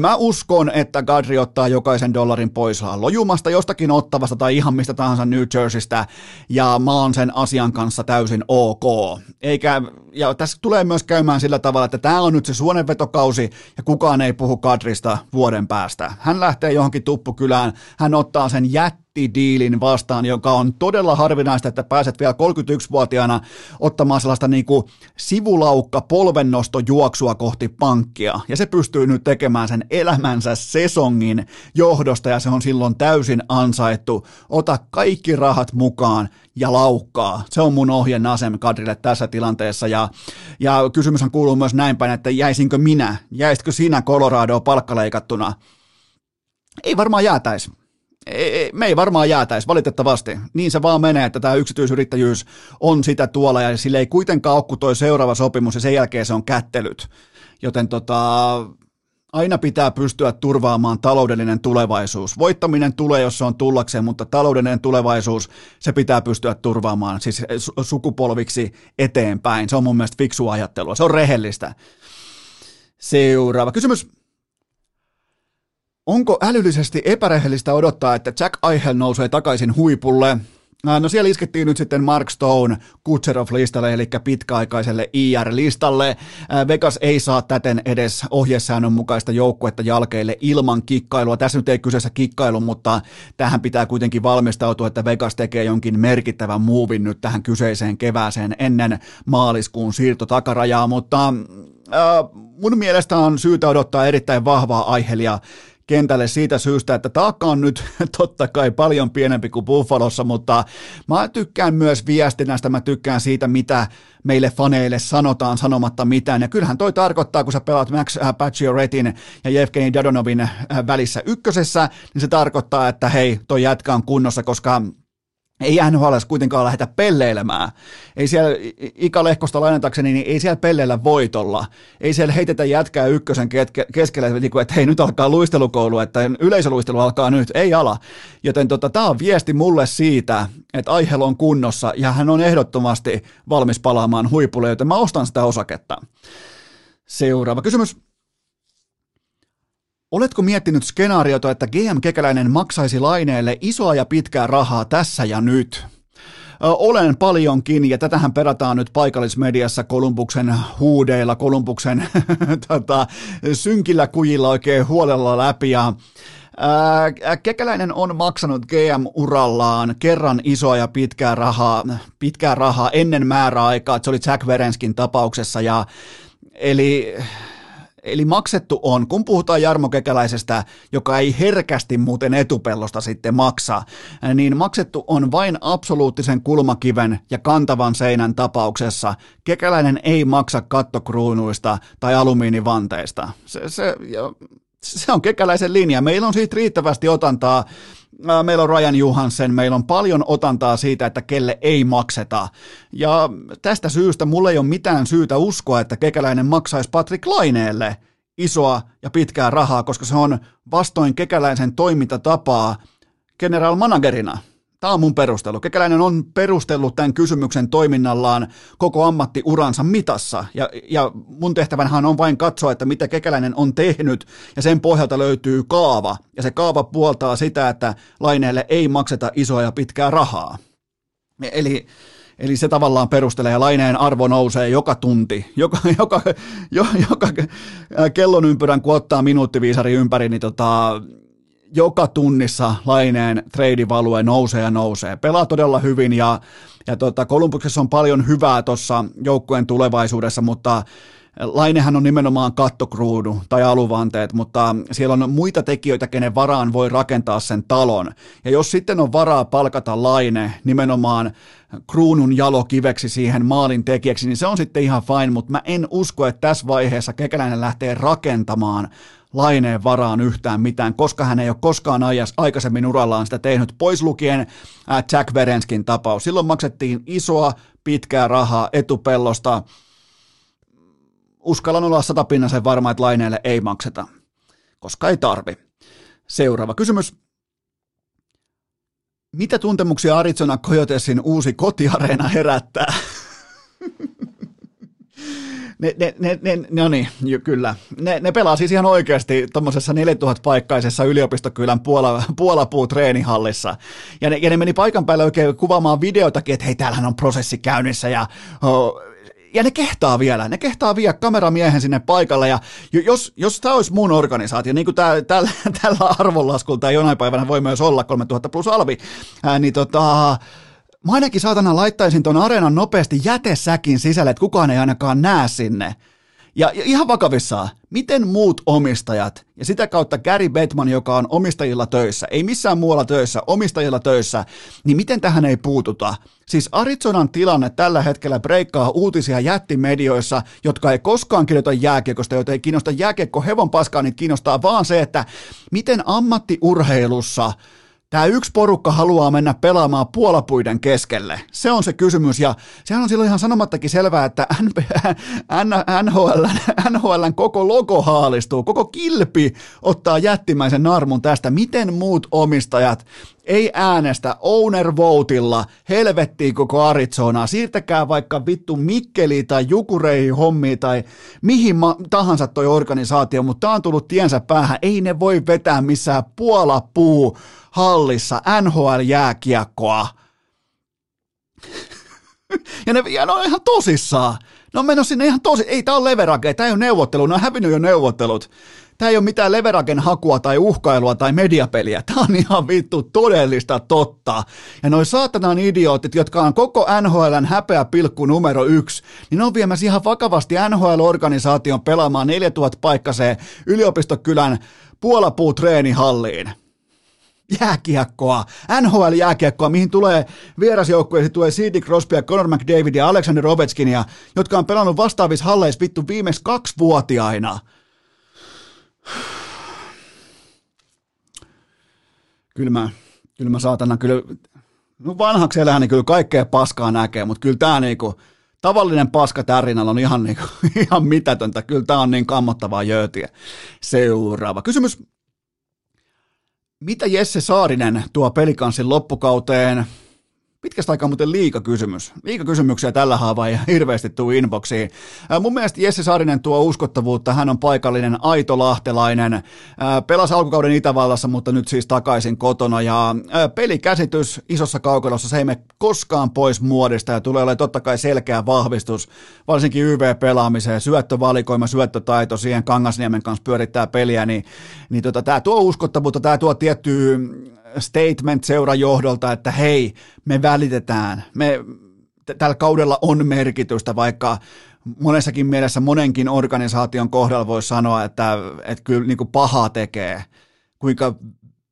mä uskon, että Gadri ottaa jokaisen dollarin pois lojumasta jostakin ottavasta tai ihan mistä tahansa New Jerseystä ja mä oon sen asian kanssa täysin ok. Eikä, ja tässä tulee myös käymään sillä tavalla, että tämä on nyt se suonenvetokausi ja kukaan ei puhu Kadrista vuoden päästä. Hän lähtee johonkin tuppukylään, hän ottaa sen jättidiilin vastaan, joka on todella harvinaista, että pääset vielä 31-vuotiaana ottamaan sellaista niin kuin sivulaukka polvennostojuoksua kohti pankkia. Ja se pystyy nyt tekemään sen elämänsä sesongin johdosta ja se on silloin täysin ansaittu. Ota kaikki rahat mukaan ja laukkaa. Se on mun ohje Nasem Kadrille tässä tilanteessa. Ja, ja kysymyshän kuuluu myös näin päin, että jäisinkö minä, jäisitkö sinä Colorado palkkaleikattuna ei varmaan jäätäisi. Ei, me ei varmaan jäätäisi, valitettavasti. Niin se vaan menee, että tämä yksityisyrittäjyys on sitä tuolla ja sille ei kuitenkaan ole toi seuraava sopimus ja sen jälkeen se on kättelyt. Joten tota, aina pitää pystyä turvaamaan taloudellinen tulevaisuus. Voittaminen tulee, jos se on tullakseen, mutta taloudellinen tulevaisuus, se pitää pystyä turvaamaan siis sukupolviksi eteenpäin. Se on mun mielestä fiksua ajattelua, se on rehellistä. Seuraava kysymys. Onko älyllisesti epärehellistä odottaa, että Jack Eichel nousee takaisin huipulle? No siellä iskettiin nyt sitten Mark Stone Kutserov-listalle, eli pitkäaikaiselle IR-listalle. Vegas ei saa täten edes ohjesäännön mukaista joukkuetta jalkeille ilman kikkailua. Tässä nyt ei kyseessä kikkailu, mutta tähän pitää kuitenkin valmistautua, että Vegas tekee jonkin merkittävän muuvin nyt tähän kyseiseen kevääseen ennen maaliskuun siirtotakarajaa, mutta äh, mun mielestä on syytä odottaa erittäin vahvaa aihelia kentälle siitä syystä, että taakka on nyt totta kai paljon pienempi kuin Buffalossa, mutta mä tykkään myös viestinnästä, mä tykkään siitä, mitä meille faneille sanotaan sanomatta mitään. Ja kyllähän toi tarkoittaa, kun sä pelaat Max Pacioretin ja Jevgeni Dadonovin äh, välissä ykkösessä, niin se tarkoittaa, että hei, toi jätkä on kunnossa, koska ei NHL kuitenkaan lähdetä pelleilemään. Ei siellä, Ika Lehkosta lainatakseni, niin ei siellä pelleillä voitolla. Ei siellä heitetä jätkää ykkösen keskelle, niin että hei nyt alkaa luistelukoulu, että yleisöluistelu alkaa nyt. Ei ala. Joten tota, tämä on viesti mulle siitä, että Aihel on kunnossa ja hän on ehdottomasti valmis palaamaan huipulle, joten mä ostan sitä osaketta. Seuraava kysymys. Oletko miettinyt skenaariota, että GM Kekäläinen maksaisi laineelle isoa ja pitkää rahaa tässä ja nyt? Olen paljonkin, ja tätähän perataan nyt paikallismediassa Kolumbuksen huudeilla, Kolumbuksen tota, synkillä kujilla oikein huolella läpi, ja Kekäläinen on maksanut GM-urallaan kerran isoa ja pitkää rahaa, pitkää rahaa ennen määräaikaa, että se oli Jack Verenskin tapauksessa, ja eli Eli maksettu on, kun puhutaan Jarmo Kekäläisestä, joka ei herkästi muuten etupellosta sitten maksa, niin maksettu on vain absoluuttisen kulmakiven ja kantavan seinän tapauksessa. Kekäläinen ei maksa kattokruunuista tai alumiinivanteista. Se, se, se on kekäläisen linja. Meillä on siitä riittävästi otantaa meillä on Ryan Johansen, meillä on paljon otantaa siitä, että kelle ei makseta. Ja tästä syystä mulla ei ole mitään syytä uskoa, että kekäläinen maksaisi Patrick Laineelle isoa ja pitkää rahaa, koska se on vastoin kekäläisen toimintatapaa general managerina. Tämä on mun perustelu. Kekäläinen on perustellut tämän kysymyksen toiminnallaan koko ammattiuransa mitassa. Ja, ja mun tehtävänhän on vain katsoa, että mitä Kekäläinen on tehnyt, ja sen pohjalta löytyy kaava. Ja se kaava puoltaa sitä, että laineelle ei makseta isoa ja pitkää rahaa. Eli Eli se tavallaan perustelee, ja laineen arvo nousee joka tunti, joka, joka, joka, joka kellon ympyrän, kun ottaa minuuttiviisari ympäri, niin tota, joka tunnissa Laineen treidivalue nousee ja nousee. Pelaa todella hyvin ja, ja tota, Kolumbuksessa on paljon hyvää tuossa joukkueen tulevaisuudessa, mutta Lainehan on nimenomaan kattokruudu tai aluvanteet, mutta siellä on muita tekijöitä, kenen varaan voi rakentaa sen talon. Ja jos sitten on varaa palkata Laine nimenomaan kruunun jalokiveksi siihen maalin tekijäksi, niin se on sitten ihan fine, mutta mä en usko, että tässä vaiheessa Kekäläinen lähtee rakentamaan laineen varaan yhtään mitään, koska hän ei ole koskaan ajas, aikaisemmin urallaan sitä tehnyt, pois lukien Jack Verenskin tapaus. Silloin maksettiin isoa, pitkää rahaa etupellosta. Uskallan olla satapinnasen varma, että laineelle ei makseta, koska ei tarvi. Seuraava kysymys. Mitä tuntemuksia Arizona Coyotesin uusi kotiareena herättää? Ne, ne, ne, ne, no niin, kyllä. Ne, ne pelaa siis ihan oikeasti tuommoisessa 4000-paikkaisessa yliopistokylän puola, puolapuu treenihallissa. Ja ne, ja ne meni paikan päälle oikein kuvaamaan videotakin, että hei, täällähän on prosessi käynnissä ja oh, ja ne kehtaa vielä, ne kehtaa vielä kameramiehen sinne paikalle, ja jos, jos tämä olisi mun organisaatio, niin kuin tää, tällä, tällä arvonlaskulla tämä jonain päivänä voi myös olla 3000 plus alvi, ää, niin tota, mä ainakin saatana laittaisin ton areenan nopeasti jätesäkin sisälle, että kukaan ei ainakaan näe sinne. Ja, ja ihan vakavissaan, miten muut omistajat ja sitä kautta Gary Bettman, joka on omistajilla töissä, ei missään muualla töissä, omistajilla töissä, niin miten tähän ei puututa? Siis Arizonan tilanne tällä hetkellä breikkaa uutisia jättimedioissa, jotka ei koskaan kirjoita jääkiekosta, joita ei kiinnosta jääkiekko hevon paskaa, niin kiinnostaa vaan se, että miten ammattiurheilussa – Tämä yksi porukka haluaa mennä pelaamaan puolapuiden keskelle. Se on se kysymys, ja sehän on silloin ihan sanomattakin selvää, että NHL, NHLn koko logo haalistuu, koko kilpi ottaa jättimäisen narmun tästä. Miten muut omistajat ei äänestä owner voteilla helvettiin koko Arizonaa. Siirtäkää vaikka vittu Mikkeli tai Jukureihin hommiin tai mihin ma- tahansa toi organisaatio, mutta tää on tullut tiensä päähän. Ei ne voi vetää missään puolapuu hallissa NHL-jääkiekkoa. ja, ne, ja ne on ihan tosissaan. Ne on sinne ihan tosi, ei tää on leverage, tää ei ole neuvottelu, ne on hävinnyt jo neuvottelut. Tämä ei ole mitään Leveragen hakua tai uhkailua tai mediapeliä. Tämä on ihan vittu todellista totta. Ja noi saatanan idiootit, jotka on koko NHLn häpeä pilkku numero yksi, niin ne on viemässä ihan vakavasti NHL-organisaation pelaamaan 4000 paikkaseen yliopistokylän puolapuu treenihalliin jääkiekkoa, NHL-jääkiekkoa, mihin tulee vierasjoukkueisiin, tulee C.D. Crosby ja Conor McDavid ja Alexander Ovechkinia, jotka on pelannut vastaavissa halleissa vittu viimeksi kaksivuotiaina. Kyllä mä, kyllä mä saatana, kyllä, no vanhaksi elähän, niin kyllä kaikkea paskaa näkee, mutta kyllä tämä niinku, tavallinen paska tärinällä on ihan, niinku, ihan mitätöntä. Kyllä tämä on niin kammottavaa jöötiä. Seuraava kysymys. Mitä Jesse Saarinen tuo pelikanssin loppukauteen? Pitkästä aikaa muuten liikakysymys. Liikakysymyksiä tällä haavaa ja hirveästi tuu inboxiin. Mun mielestä Jesse Saarinen tuo uskottavuutta. Hän on paikallinen aito lahtelainen. Pelasi alkukauden Itävallassa, mutta nyt siis takaisin kotona. Ja pelikäsitys isossa kaukalossa, se ei mene koskaan pois muodista ja tulee olemaan totta kai selkeä vahvistus, varsinkin YV-pelaamiseen. Syöttövalikoima, syöttötaito, siihen Kangasniemen kanssa pyörittää peliä, niin, niin tota, tämä tuo uskottavuutta, tämä tuo tiettyä statement seurajohdolta, että hei, me välitetään, me, tällä kaudella on merkitystä, vaikka monessakin mielessä monenkin organisaation kohdalla voi sanoa, että, että kyllä niin kuin pahaa tekee, kuinka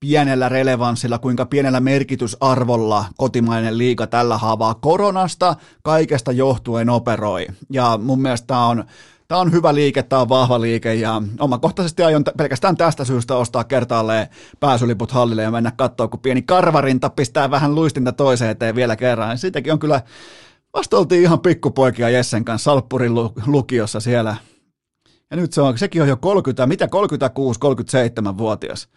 pienellä relevanssilla, kuinka pienellä merkitysarvolla kotimainen liiga tällä haavaa koronasta kaikesta johtuen operoi. Ja mun mielestä on Tämä on hyvä liike, tämä on vahva liike ja omakohtaisesti aion pelkästään tästä syystä ostaa kertaalleen pääsyliput hallille ja mennä katsoa, kun pieni karvarinta pistää vähän luistinta toiseen eteen vielä kerran. Siitäkin on kyllä, vasta oltiin ihan pikkupoikia Jessen kanssa Salppurin lukiossa siellä. Ja nyt se on, sekin on jo 30, mitä 36-37-vuotias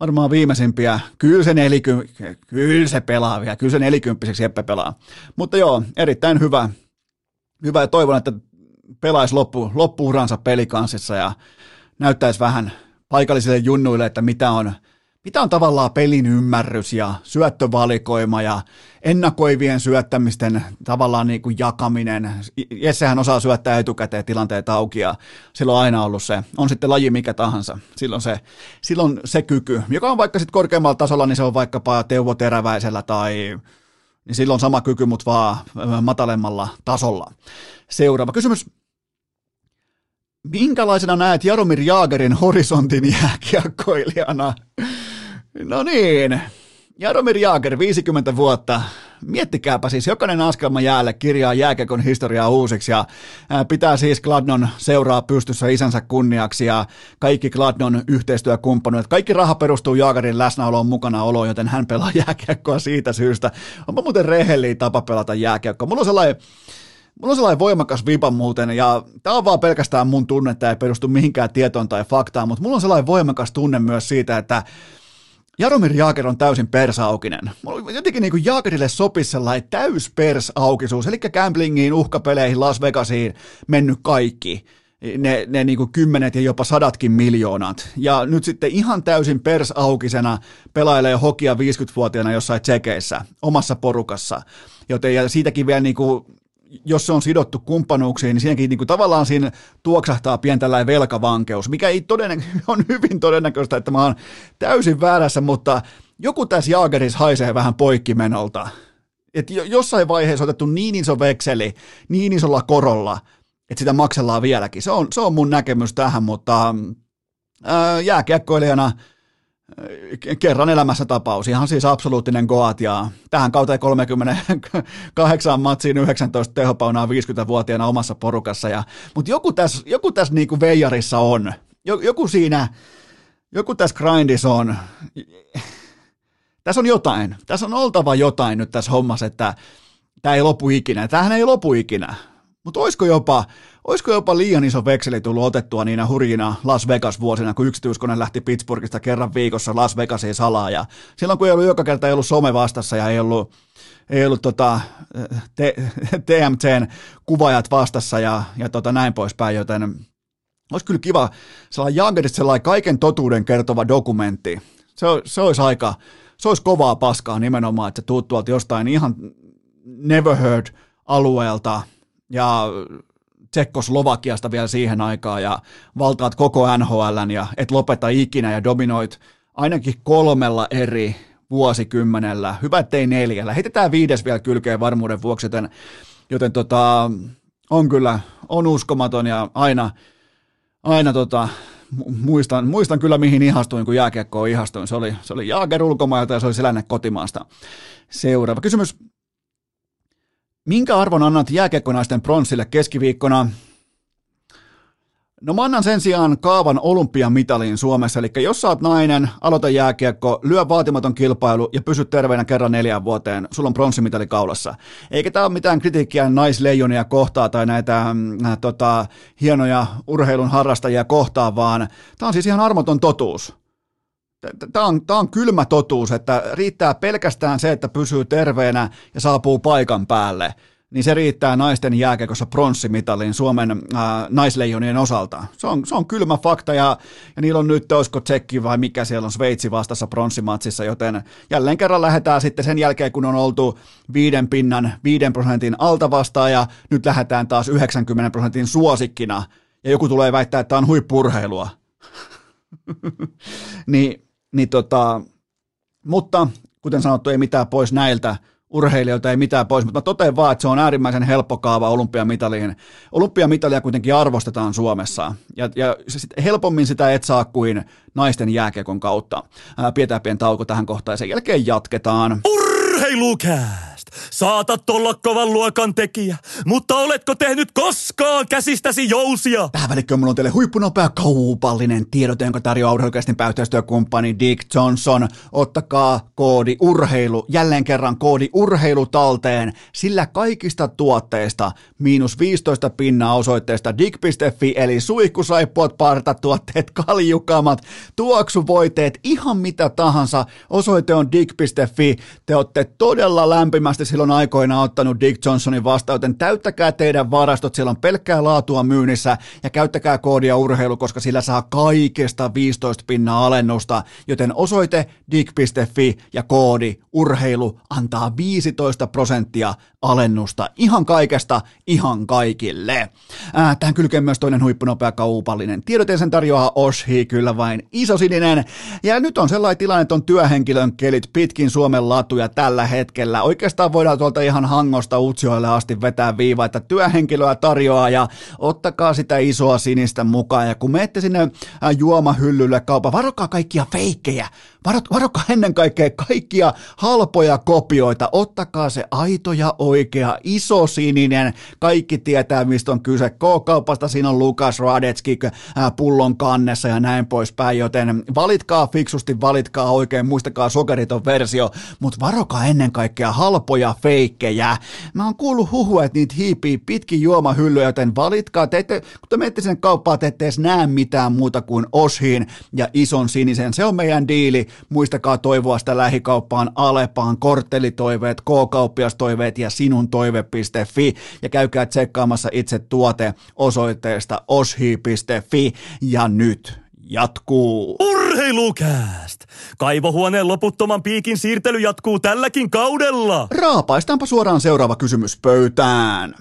varmaan viimeisimpiä, kyllä se, neliky, kyllä se pelaa vielä, kyllä se nelikymppiseksi Jeppe pelaa. Mutta joo, erittäin hyvä, hyvä ja toivon, että pelaisi loppu, loppuuransa pelikansissa ja näyttäisi vähän paikallisille junnuille, että mitä on, mitä on tavallaan pelin ymmärrys ja syöttövalikoima ja ennakoivien syöttämisten tavallaan niin kuin jakaminen. Jessehän osaa syöttää etukäteen tilanteet auki ja sillä on aina ollut se, on sitten laji mikä tahansa, silloin se, silloin se kyky, joka on vaikka sitten korkeammalla tasolla, niin se on vaikkapa Teuvo Teräväisellä tai niin silloin sama kyky, mutta vaan matalemmalla tasolla. Seuraava kysymys. Minkälaisena näet Jaromir Jaagerin horisontin jääkiekkoilijana? No niin, Jaromir Jaager, 50 vuotta. Miettikääpä siis, jokainen askelma jäälle kirjaa jääkekon historiaa uusiksi ja pitää siis Gladnon seuraa pystyssä isänsä kunniaksi ja kaikki Gladnon yhteistyökumppanit. Kaikki raha perustuu Jaagerin läsnäoloon mukana oloon, joten hän pelaa jääkiekkoa siitä syystä. Onpa muuten rehellinen tapa pelata jääkiekkoa. Mulla on sellainen Mulla on sellainen voimakas vipa muuten, ja tämä on vaan pelkästään mun tunne, tämä ei perustu mihinkään tietoon tai faktaan, mutta mulla on sellainen voimakas tunne myös siitä, että Jaromir Jaaker on täysin persaukinen. Jotenkin niin kuin Jaakerille sopisi sellainen täys persaukisuus, eli gamblingiin, uhkapeleihin, Las Vegasiin mennyt kaikki ne, ne niin kuin kymmenet ja jopa sadatkin miljoonat. Ja nyt sitten ihan täysin persaukisena pelailee hokia 50-vuotiaana jossain tsekeissä, omassa porukassa. Joten ja siitäkin vielä niin kuin jos se on sidottu kumppanuuksiin, niin siinäkin niin kuin tavallaan siinä tuoksahtaa pientä velkavankeus, mikä ei todennä- on hyvin todennäköistä, että mä oon täysin väärässä, mutta joku tässä Jaagerissa haisee vähän poikkimenolta. Että jossain vaiheessa otettu niin iso vekseli, niin isolla korolla, että sitä maksellaan vieläkin. Se on, se on mun näkemys tähän, mutta ää, jääkiekkoilijana – kerran elämässä tapaus, ihan siis absoluuttinen goat ja tähän kautta 38 matsiin 19 tehopaunaa 50-vuotiaana omassa porukassa. Ja, mutta joku tässä, joku tässä niinku veijarissa on, joku siinä, joku tässä grindissa on. Tässä on jotain, tässä on oltava jotain nyt tässä hommassa, että tämä ei lopu ikinä. Tämähän ei lopu ikinä. Mutta olisiko jopa, olisiko jopa liian iso vekseli tullut otettua niinä hurjina Las Vegas-vuosina, kun yksityiskone lähti Pittsburghista kerran viikossa Las Vegasiin salaa. Ja silloin kun ei ollut joka kerta ei ollut some vastassa ja ei ollut, ei ollut tota, TMCn kuvajat vastassa ja, ja tota näin poispäin, joten olisi kyllä kiva sellainen Jagerista sellainen kaiken totuuden kertova dokumentti. Se, se olisi aika, se olisi kovaa paskaa nimenomaan, että tuut tuolta jostain ihan never heard alueelta – ja Tsekkoslovakiasta vielä siihen aikaan ja valtaat koko NHL ja et lopeta ikinä ja dominoit ainakin kolmella eri vuosikymmenellä. Hyvä, ettei neljällä. Heitetään viides vielä kylkeen varmuuden vuoksi, joten, joten tota, on kyllä, on uskomaton ja aina, aina tota, muistan, muistan kyllä mihin ihastuin, kun jääkiekkoon ihastuin. Se oli, se oli Jaager ulkomailta ja se oli Selänne kotimaasta. Seuraava kysymys. Minkä arvon annat jääkiekkonaisten pronssille keskiviikkona? No mä annan sen sijaan kaavan olympiamitalin Suomessa, eli jos sä oot nainen, aloita jääkiekko, lyö vaatimaton kilpailu ja pysy terveenä kerran neljään vuoteen, sulla on pronssimitali kaulassa. Eikä tämä ole mitään kritiikkiä naisleijonia kohtaa tai näitä äh, tota, hienoja urheilun harrastajia kohtaan, vaan tämä on siis ihan armoton totuus. Tämä on, tämä on kylmä totuus, että riittää pelkästään se, että pysyy terveenä ja saapuu paikan päälle, niin se riittää naisten jääkekossa pronssimitalin Suomen ää, naisleijonien osalta. Se on, se on kylmä fakta ja, ja niillä on nyt, olisiko tsekki vai mikä siellä on Sveitsi vastassa pronssimatsissa, joten jälleen kerran lähdetään sitten sen jälkeen, kun on oltu viiden pinnan, viiden prosentin alta vastaan ja nyt lähdetään taas 90 prosentin suosikkina ja joku tulee väittää, että tämä on huippurheilua. niin niin tota, mutta kuten sanottu, ei mitään pois näiltä urheilijoilta, ei mitään pois, mutta mä totean vaan, että se on äärimmäisen helppo kaava olympiamitaliin. Olympiamitalia kuitenkin arvostetaan Suomessa, ja, ja sit helpommin sitä et saa kuin naisten jääkiekon kautta. Ää, pidetään pieni tauko tähän kohtaan, ja sen jälkeen jatketaan. Urheilukää! Saatat olla kovan luokan tekijä, mutta oletko tehnyt koskaan käsistäsi jousia? Tähän välikköön mulla on teille huippunopea kaupallinen tiedote, jonka tarjoaa urheilukästin pääyhteistyökumppani Dick Johnson. Ottakaa koodi urheilu, jälleen kerran koodi urheilu talteen, sillä kaikista tuotteista miinus 15 pinnaa osoitteesta dig.fi, eli suihkusaippot, partatuotteet, kaljukamat, tuoksuvoiteet, ihan mitä tahansa. Osoite on dig.fi. Te olette todella lämpimästi silloin aikoina ottanut Dick Johnsonin vastaan, joten täyttäkää teidän varastot, siellä on pelkkää laatua myynnissä ja käyttäkää koodia urheilu, koska sillä saa kaikesta 15 pinnaa alennusta, joten osoite dick.fi ja koodi urheilu antaa 15 prosenttia alennusta ihan kaikesta, ihan kaikille. Äh, tähän kylkee myös toinen huippunopea kaupallinen. Tiedoteen sen tarjoaa Oshi, kyllä vain isosininen. Ja nyt on sellainen tilanne, että on työhenkilön kelit pitkin Suomen latuja tällä hetkellä. Oikeastaan voidaan tuolta ihan hangosta Utsioille asti vetää viiva, että työhenkilöä tarjoaa ja ottakaa sitä isoa sinistä mukaan. Ja kun menette sinne äh, juomahyllylle kaupan, varokaa kaikkia feikkejä, Varo, varokaa ennen kaikkea kaikkia halpoja kopioita, ottakaa se aito ja oikea, iso sininen, kaikki tietää mistä on kyse, K-kaupasta siinä on Lukas Radetski äh, pullon kannessa ja näin poispäin, joten valitkaa fiksusti, valitkaa oikein, muistakaa sokeriton versio, mutta varokaa ennen kaikkea halpoja isoja feikkejä. Mä oon kuullut huhua, että niitä hiipii pitkin juomahyllyä, joten valitkaa. Te ette, kun te menette sen kauppaan, te ette edes näe mitään muuta kuin Oshin ja ison sinisen. Se on meidän diili. Muistakaa toivoa sitä lähikauppaan Alepaan, korttelitoiveet, K-kauppiastoiveet ja sinun toive.fi ja käykää tsekkaamassa itse tuote osoitteesta oshi.fi ja nyt jatkuu. Urheilukääst! Kaivohuoneen loputtoman piikin siirtely jatkuu tälläkin kaudella. Raapaistaanpa suoraan seuraava kysymys pöytään.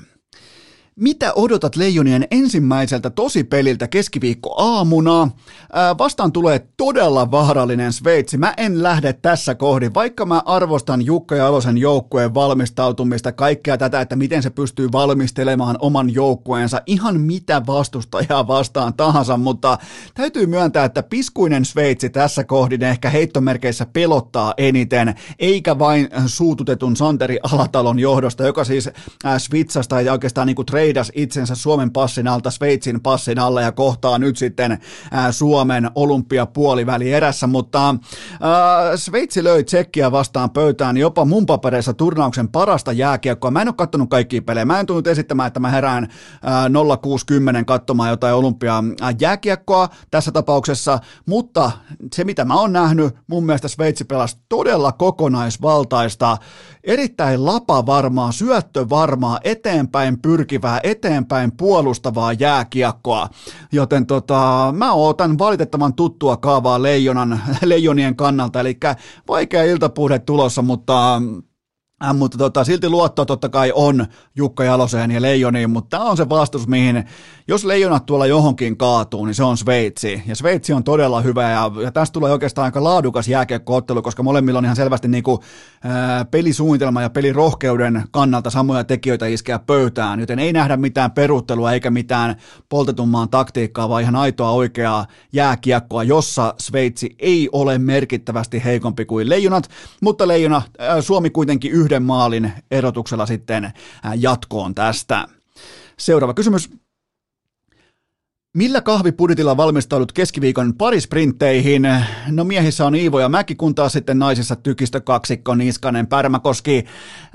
Mitä odotat Leijonien ensimmäiseltä tosipeliltä keskiviikko aamuna? Ää, vastaan tulee todella vaarallinen Sveitsi. Mä en lähde tässä kohdin, vaikka mä arvostan Jukka Jalosen joukkueen valmistautumista, kaikkea tätä, että miten se pystyy valmistelemaan oman joukkueensa ihan mitä vastustajaa vastaan tahansa, mutta täytyy myöntää, että piskuinen Sveitsi tässä kohdin ehkä heittomerkeissä pelottaa eniten, eikä vain suututetun Santeri Alatalon johdosta, joka siis Svitsasta ja oikeastaan niin kuin treidas itsensä Suomen passin alta Sveitsin passin alle ja kohtaa nyt sitten Suomen olympiapuoliväli erässä, mutta Sveitsi löi Tsekkiä vastaan pöytään jopa mun papereissa turnauksen parasta jääkiekkoa. Mä en ole kattonut kaikkia pelejä. Mä en tullut esittämään, että mä herään ää, 0610 katsomaan jotain olympia jääkiekkoa tässä tapauksessa, mutta se mitä mä oon nähnyt, mun mielestä Sveitsi pelasi todella kokonaisvaltaista, erittäin lapavarmaa, syöttövarmaa, eteenpäin pyrkivää, eteenpäin puolustavaa jääkiekkoa. Joten tota, mä ootan valitettavan tuttua kaavaa leijonan, leijonien kannalta, eli vaikea iltapuhde tulossa, mutta Äh, mutta tota, silti luotto totta kai on Jukka Jaloseen ja Leijoniin, mutta tämä on se vastus, mihin jos Leijonat tuolla johonkin kaatuu, niin se on Sveitsi. Ja Sveitsi on todella hyvä ja, ja tästä tulee oikeastaan aika laadukas jääkiekkoottelu, koska molemmilla on ihan selvästi niinku, ää, pelisuunnitelma ja pelirohkeuden kannalta samoja tekijöitä iskeä pöytään, joten ei nähdä mitään peruttelua eikä mitään poltetummaan taktiikkaa, vaan ihan aitoa oikeaa jääkiekkoa, jossa Sveitsi ei ole merkittävästi heikompi kuin Leijonat, mutta Leijona, ää, Suomi kuitenkin yhden maalin erotuksella sitten jatkoon tästä. Seuraava kysymys. Millä kahvipuditilla valmistaudut keskiviikon parisprintteihin? No miehissä on Iivo ja Mäki, kun taas sitten naisissa tykistö kaksikko Niskanen Pärmäkoski.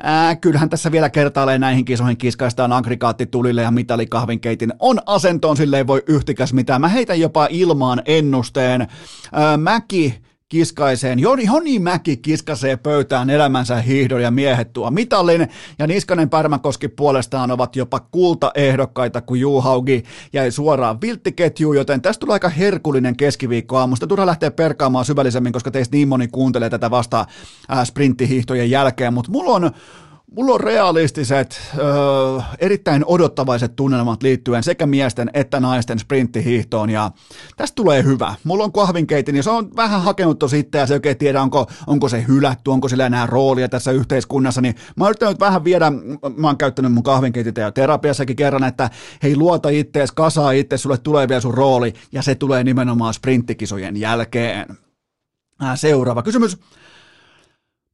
Ää, kyllähän tässä vielä kertaalleen näihin kisoihin kiskaistaan aggregaattitulille ja mitalikahvinkeitin on asentoon, sille ei voi yhtikäs mitään. Mä heitän jopa ilmaan ennusteen. Ää, Mäki kiskaiseen. Joni, Joni Mäki kiskasee pöytään elämänsä hiihdon ja miehet tuo mitalin, ja Niskanen Pärmäkoski puolestaan ovat jopa kultaehdokkaita, kun Juhaugi jäi suoraan vilttiketjuun, joten tästä tulee aika herkullinen keskiviikko aamusta. Turha lähteä perkaamaan syvällisemmin, koska teistä niin moni kuuntelee tätä vasta sprinttihiihtojen jälkeen, mutta mulla on Mulla on realistiset, ö, erittäin odottavaiset tunnelmat liittyen sekä miesten että naisten sprinttihiihtoon ja tästä tulee hyvä. Mulla on kahvinkeitin ja se on vähän hakenut itse ja se oikein tiedä, onko, onko se hylätty, onko sillä enää roolia tässä yhteiskunnassa, niin mä oon yrittänyt vähän viedä, mä oon käyttänyt mun kahvinkeitintä ja terapiassakin kerran, että hei luota ittees, kasaa itse, sulle tulee vielä sun rooli ja se tulee nimenomaan sprinttikisojen jälkeen. Seuraava kysymys.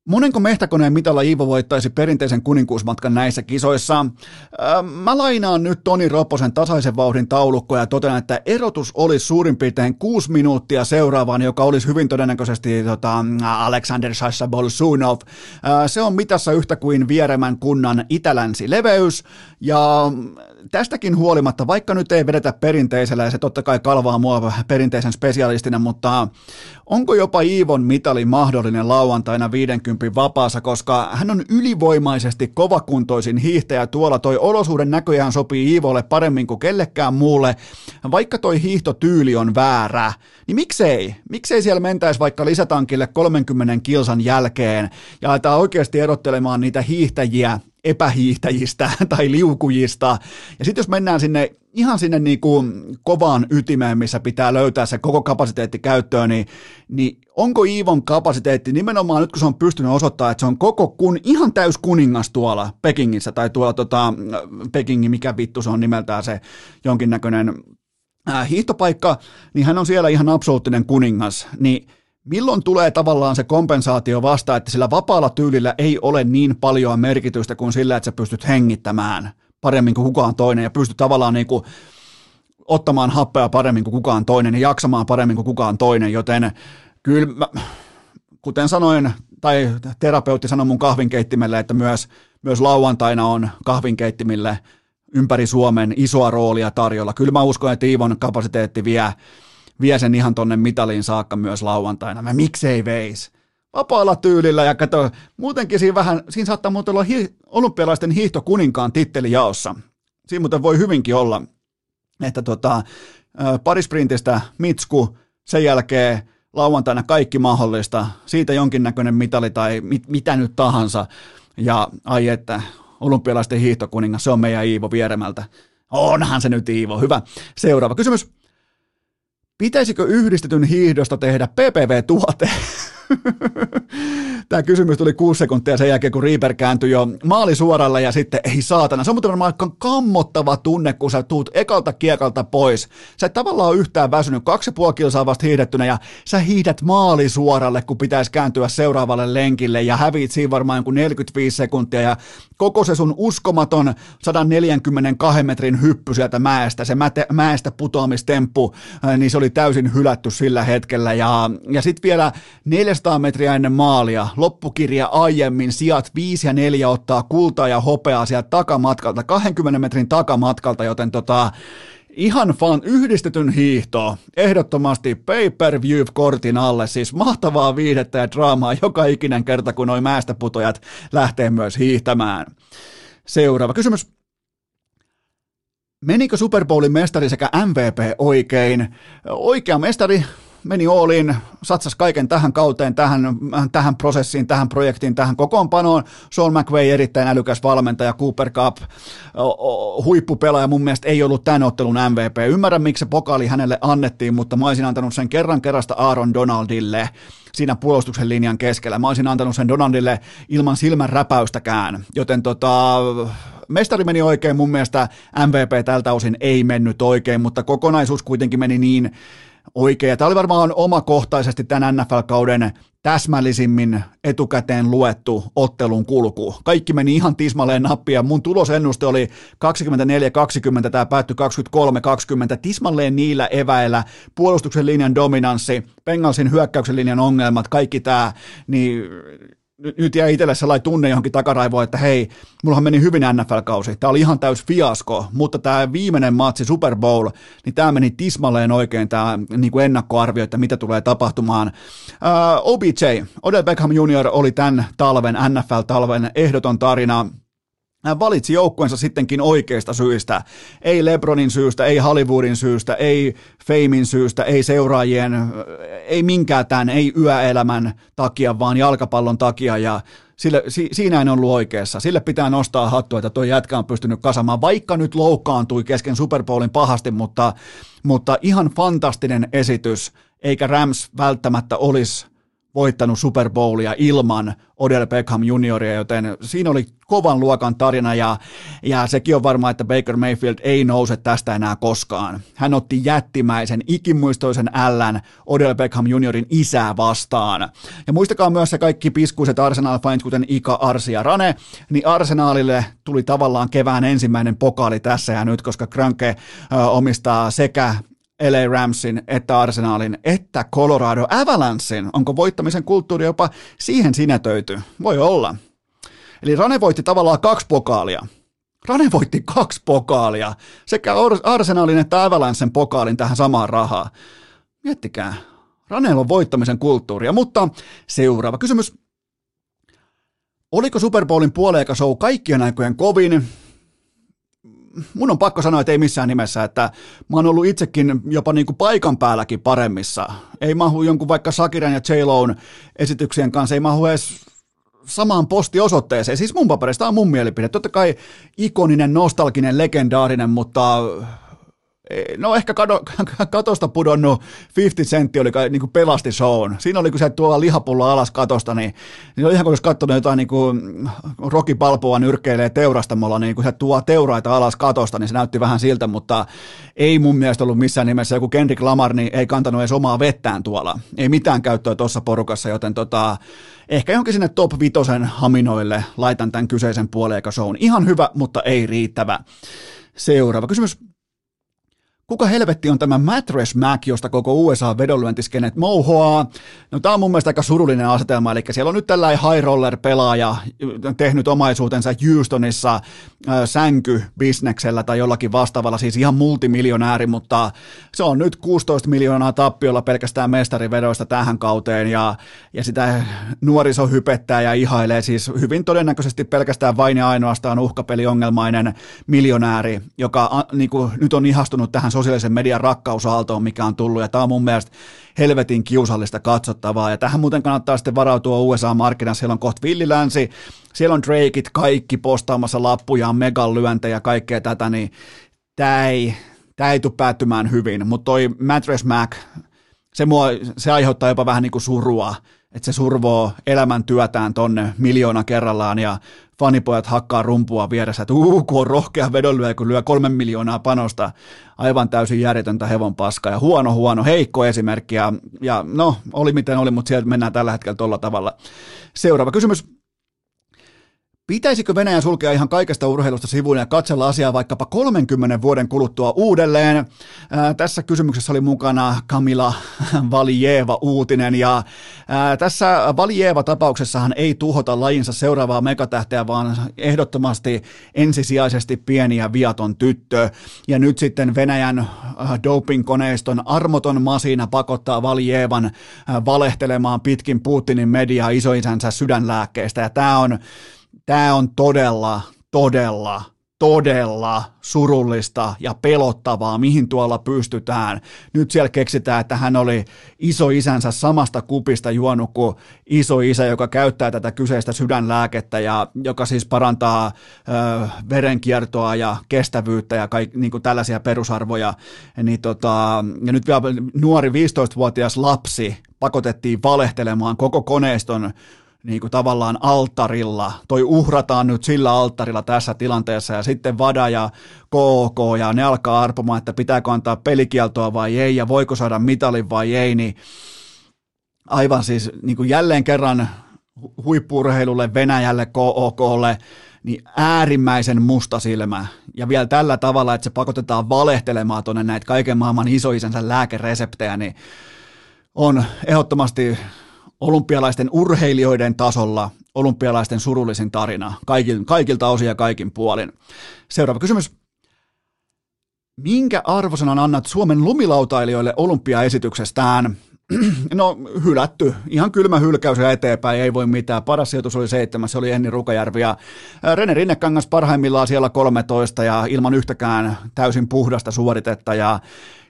Monenko mehtäkoneen mitalla Iivo voittaisi perinteisen kuninkuusmatkan näissä kisoissa? Äh, mä lainaan nyt Toni Ropposen tasaisen vauhdin taulukkoa ja totean, että erotus olisi suurin piirtein kuusi minuuttia seuraavaan, joka olisi hyvin todennäköisesti tota, Alexander Sasha Bolsunov. Äh, se on mitassa yhtä kuin Vieremän kunnan itälänsi leveys ja tästäkin huolimatta, vaikka nyt ei vedetä perinteisellä ja se totta kai kalvaa mua perinteisen spesialistina, mutta onko jopa Iivon mitali mahdollinen lauantaina 50 vapaassa, koska hän on ylivoimaisesti kovakuntoisin hiihtäjä tuolla, toi olosuuden näköjään sopii Iivolle paremmin kuin kellekään muulle, vaikka toi hiihtotyyli on väärä, niin miksei? Miksei siellä mentäisi vaikka lisätankille 30 kilsan jälkeen ja aletaan oikeasti erottelemaan niitä hiihtäjiä epähiihtäjistä tai liukujista. Ja sitten jos mennään sinne ihan sinne niin kuin kovaan ytimeen, missä pitää löytää se koko kapasiteetti käyttöön, niin, niin onko Iivon kapasiteetti nimenomaan nyt kun se on pystynyt osoittamaan, että se on koko kun, ihan täys kuningas tuolla Pekingissä tai tuolla tota, Pekingin, mikä vittu se on nimeltään se jonkinnäköinen äh, hiihtopaikka, niin hän on siellä ihan absoluuttinen kuningas, niin Milloin tulee tavallaan se kompensaatio vasta, että sillä vapaalla tyylillä ei ole niin paljon merkitystä kuin sillä, että sä pystyt hengittämään paremmin kuin kukaan toinen ja pystyt tavallaan niin kuin ottamaan happea paremmin kuin kukaan toinen ja jaksamaan paremmin kuin kukaan toinen, joten kyllä mä, kuten sanoin tai terapeutti sanoi mun kahvinkeittimelle, että myös, myös lauantaina on kahvinkeittimille ympäri Suomen isoa roolia tarjolla. Kyllä mä uskon, että Iivon kapasiteetti vie, vie sen ihan tonne mitaliin saakka myös lauantaina. Mä miksei veis? Vapaalla tyylillä ja kato, muutenkin siinä vähän, siinä saattaa muuten olla hi, olympialaisten hiihtokuninkaan titteli jaossa. Siinä muuten voi hyvinkin olla, että tota, parisprintistä Mitsku, sen jälkeen lauantaina kaikki mahdollista, siitä jonkinnäköinen mitali tai mit, mitä nyt tahansa. Ja ai että, olympialaisten hiihtokuningas, se on meidän Iivo Vieremältä. Onhan se nyt Iivo, hyvä. Seuraava kysymys. Pitäisikö yhdistetyn hiihdosta tehdä PPV-tuote? Tämä kysymys tuli kuusi sekuntia sen jälkeen, kun Reaper kääntyi jo maali suoralle ja sitten ei saatana. Se on muuten varmaan kammottava tunne, kun sä tuut ekalta kiekalta pois. Sä et tavallaan ole yhtään väsynyt, kaksi puoli kilsaa vasta hiihdettynä ja sä hiihdät maali suoralle, kun pitäisi kääntyä seuraavalle lenkille ja häviit siinä varmaan joku 45 sekuntia ja koko se sun uskomaton 142 metrin hyppy sieltä mäestä, se mäte, mäestä putoamistemppu, niin se oli täysin hylätty sillä hetkellä ja, ja sitten vielä 400 metriä ennen maalia, loppukirja aiemmin, sijat 5 ja 4 ottaa kultaa ja hopeaa sieltä takamatkalta, 20 metrin takamatkalta, joten tota, ihan fan yhdistetyn hiihto, ehdottomasti pay-per-view-kortin alle, siis mahtavaa viihdettä ja draamaa joka ikinen kerta, kun noin putojat lähtee myös hiihtämään. Seuraava kysymys. Menikö Super Bowlin mestari sekä MVP oikein? Oikea mestari meni Ooliin, satsasi kaiken tähän kauteen, tähän, tähän prosessiin, tähän projektiin, tähän kokoonpanoon. Sean McVay erittäin älykäs valmentaja, Cooper Cup, huippupelaaja mun mielestä ei ollut tämän ottelun MVP. Ymmärrän, miksi se pokaali hänelle annettiin, mutta mä olisin antanut sen kerran kerrasta Aaron Donaldille siinä puolustuksen linjan keskellä. Mä olisin antanut sen Donaldille ilman silmän räpäystäkään, joten tota, mestari meni oikein, mun mielestä MVP tältä osin ei mennyt oikein, mutta kokonaisuus kuitenkin meni niin oikein. Tämä oli varmaan omakohtaisesti tämän NFL-kauden täsmällisimmin etukäteen luettu ottelun kulku. Kaikki meni ihan tismalleen nappia. Mun tulosennuste oli 24-20, tämä päättyi 23-20, tismalleen niillä eväillä, puolustuksen linjan dominanssi, Bengalsin hyökkäyksen linjan ongelmat, kaikki tämä, niin nyt jäi itselle sellainen tunne johonkin takaraivoon, että hei, mullahan meni hyvin NFL-kausi, tämä oli ihan täys fiasko, mutta tämä viimeinen matsi Super Bowl, niin tämä meni tismalleen oikein tämä niin kuin ennakkoarvio, että mitä tulee tapahtumaan. Uh, OBJ, Odell Beckham Jr. oli tämän talven, NFL-talven ehdoton tarina, hän valitsi joukkueensa sittenkin oikeista syistä. Ei Lebronin syystä, ei Hollywoodin syystä, ei Famein syystä, ei seuraajien, ei minkään tämän, ei yöelämän takia, vaan jalkapallon takia. Ja sille, si, siinä en ollut oikeassa. Sille pitää nostaa hattua, että tuo jätkä on pystynyt kasamaan, vaikka nyt loukkaantui kesken Super Bowlin pahasti, mutta, mutta ihan fantastinen esitys, eikä Rams välttämättä olisi voittanut Super Bowlia ilman Odell Beckham junioria, joten siinä oli kovan luokan tarina ja, ja sekin on varma, että Baker Mayfield ei nouse tästä enää koskaan. Hän otti jättimäisen, ikimuistoisen ällän Odell Beckham juniorin isää vastaan. Ja muistakaa myös se kaikki piskuiset Arsenal-fans, kuten Ika, Arsi ja Rane, niin Arsenalille tuli tavallaan kevään ensimmäinen pokaali tässä ja nyt, koska Kranke omistaa sekä LA Ramsin, että Arsenalin, että Colorado Avalanchein. Onko voittamisen kulttuuri jopa siihen sinetöity? Voi olla. Eli Rane voitti tavallaan kaksi pokaalia. Rane voitti kaksi pokaalia, sekä Arsenalin että Avalanchen pokaalin tähän samaan rahaa. Miettikää, Raneella on voittamisen kulttuuria, mutta seuraava kysymys. Oliko Super Bowlin puoleika show kaikkien aikojen kovin? Mun on pakko sanoa, että ei missään nimessä, että mä oon ollut itsekin jopa niin kuin paikan päälläkin paremmissa. Ei mahu jonkun vaikka Sakiran ja j esityksien kanssa, ei mahu edes samaan postiosoitteeseen. Siis mun paperista on mun mielipide. Totta kai ikoninen, nostalginen, legendaarinen, mutta no ehkä kado, katosta pudonnut 50 sentti oli niin kuin pelasti shown. Siinä oli, kun se tuo lihapullo alas katosta, niin, niin oli ihan kuin olisi katsonut jotain niin kuin Rocky Balboa nyrkkeilee teurastamolla, niin kun se tuo teuraita alas katosta, niin se näytti vähän siltä, mutta ei mun mielestä ollut missään nimessä joku Kendrick Lamar, niin ei kantanut edes omaa vettään tuolla. Ei mitään käyttöä tuossa porukassa, joten tota, ehkä jonkin sinne top vitosen haminoille laitan tämän kyseisen puoleen, shown. Ihan hyvä, mutta ei riittävä. Seuraava kysymys. Kuka helvetti on tämä Mattress Mac, josta koko USA vedonlyöntiskenet mouhoaa. No tämä on mun mielestä aika surullinen asetelma, eli siellä on nyt tällainen high roller pelaaja tehnyt omaisuutensa Houstonissa äh, sänkybisneksellä tai jollakin vastaavalla, siis ihan multimiljonääri, mutta se on nyt 16 miljoonaa tappiolla pelkästään mestarivedoista tähän kauteen. Ja, ja sitä nuoriso hypettää ja ihailee. Siis hyvin todennäköisesti pelkästään vain ja ainoastaan uhkapeliongelmainen miljonääri, joka a, niin kuin, nyt on ihastunut tähän sosiaalisen median rakkausaaltoon, mikä on tullut, ja tämä on mun mielestä helvetin kiusallista katsottavaa, ja tähän muuten kannattaa sitten varautua USA-markkinassa, siellä on kohta villilänsi, siellä on Drakeit kaikki postaamassa lappujaan, megalyöntejä ja kaikkea tätä, niin tämä ei, tämä ei tule päättymään hyvin, mutta toi Mattress Mac, se, mua, se aiheuttaa jopa vähän niin kuin surua, että se survoo elämäntyötään tonne miljoona kerrallaan ja fanipojat hakkaa rumpua vieressä, että uu, kun on rohkea vedonlyö, kun lyö kolme miljoonaa panosta, aivan täysin järjetöntä hevon paskaa ja huono, huono, heikko esimerkki ja, ja no, oli miten oli, mutta sieltä mennään tällä hetkellä tuolla tavalla. Seuraava kysymys. Pitäisikö Venäjä sulkea ihan kaikesta urheilusta sivuun ja katsella asiaa vaikkapa 30 vuoden kuluttua uudelleen? Ää, tässä kysymyksessä oli mukana Kamila Valijeva uutinen ja ää, tässä Valijeva tapauksessahan ei tuhota lajinsa seuraavaa megatähteä, vaan ehdottomasti ensisijaisesti pieni ja viaton tyttö. Ja nyt sitten Venäjän dopingkoneiston armoton masina pakottaa Valijevan valehtelemaan pitkin Putinin mediaa isoisänsä sydänlääkkeestä ja tämä on Tämä on todella, todella, todella surullista ja pelottavaa, mihin tuolla pystytään. Nyt siellä keksitään, että hän oli iso isänsä samasta kupista juonut kuin iso isä, joka käyttää tätä kyseistä sydänlääkettä ja joka siis parantaa ö, verenkiertoa ja kestävyyttä ja kaik, niin kuin tällaisia perusarvoja. Niin tota, ja nyt vielä nuori 15-vuotias lapsi pakotettiin valehtelemaan koko koneiston niin kuin tavallaan alttarilla, toi uhrataan nyt sillä alttarilla tässä tilanteessa ja sitten Vada ja KK ja ne alkaa arpomaan, että pitääkö antaa pelikieltoa vai ei ja voiko saada mitalin vai ei, niin aivan siis niin kuin jälleen kerran huippurheilulle, Venäjälle, KOKlle, niin äärimmäisen musta silmä. Ja vielä tällä tavalla, että se pakotetaan valehtelemaan tuonne näitä kaiken maailman isoisänsä lääkereseptejä, niin on ehdottomasti olympialaisten urheilijoiden tasolla olympialaisten surullisin tarina kaikilta, kaikilta osin ja kaikin puolin. Seuraava kysymys. Minkä arvosanan annat Suomen lumilautailijoille olympiaesityksestään? No hylätty, ihan kylmä hylkäys ja eteenpäin, ei voi mitään. Paras sijoitus oli seitsemäs, se oli Enni Rukajärvi ja Rene Rinnekangas parhaimmillaan siellä 13 ja ilman yhtäkään täysin puhdasta suoritetta ja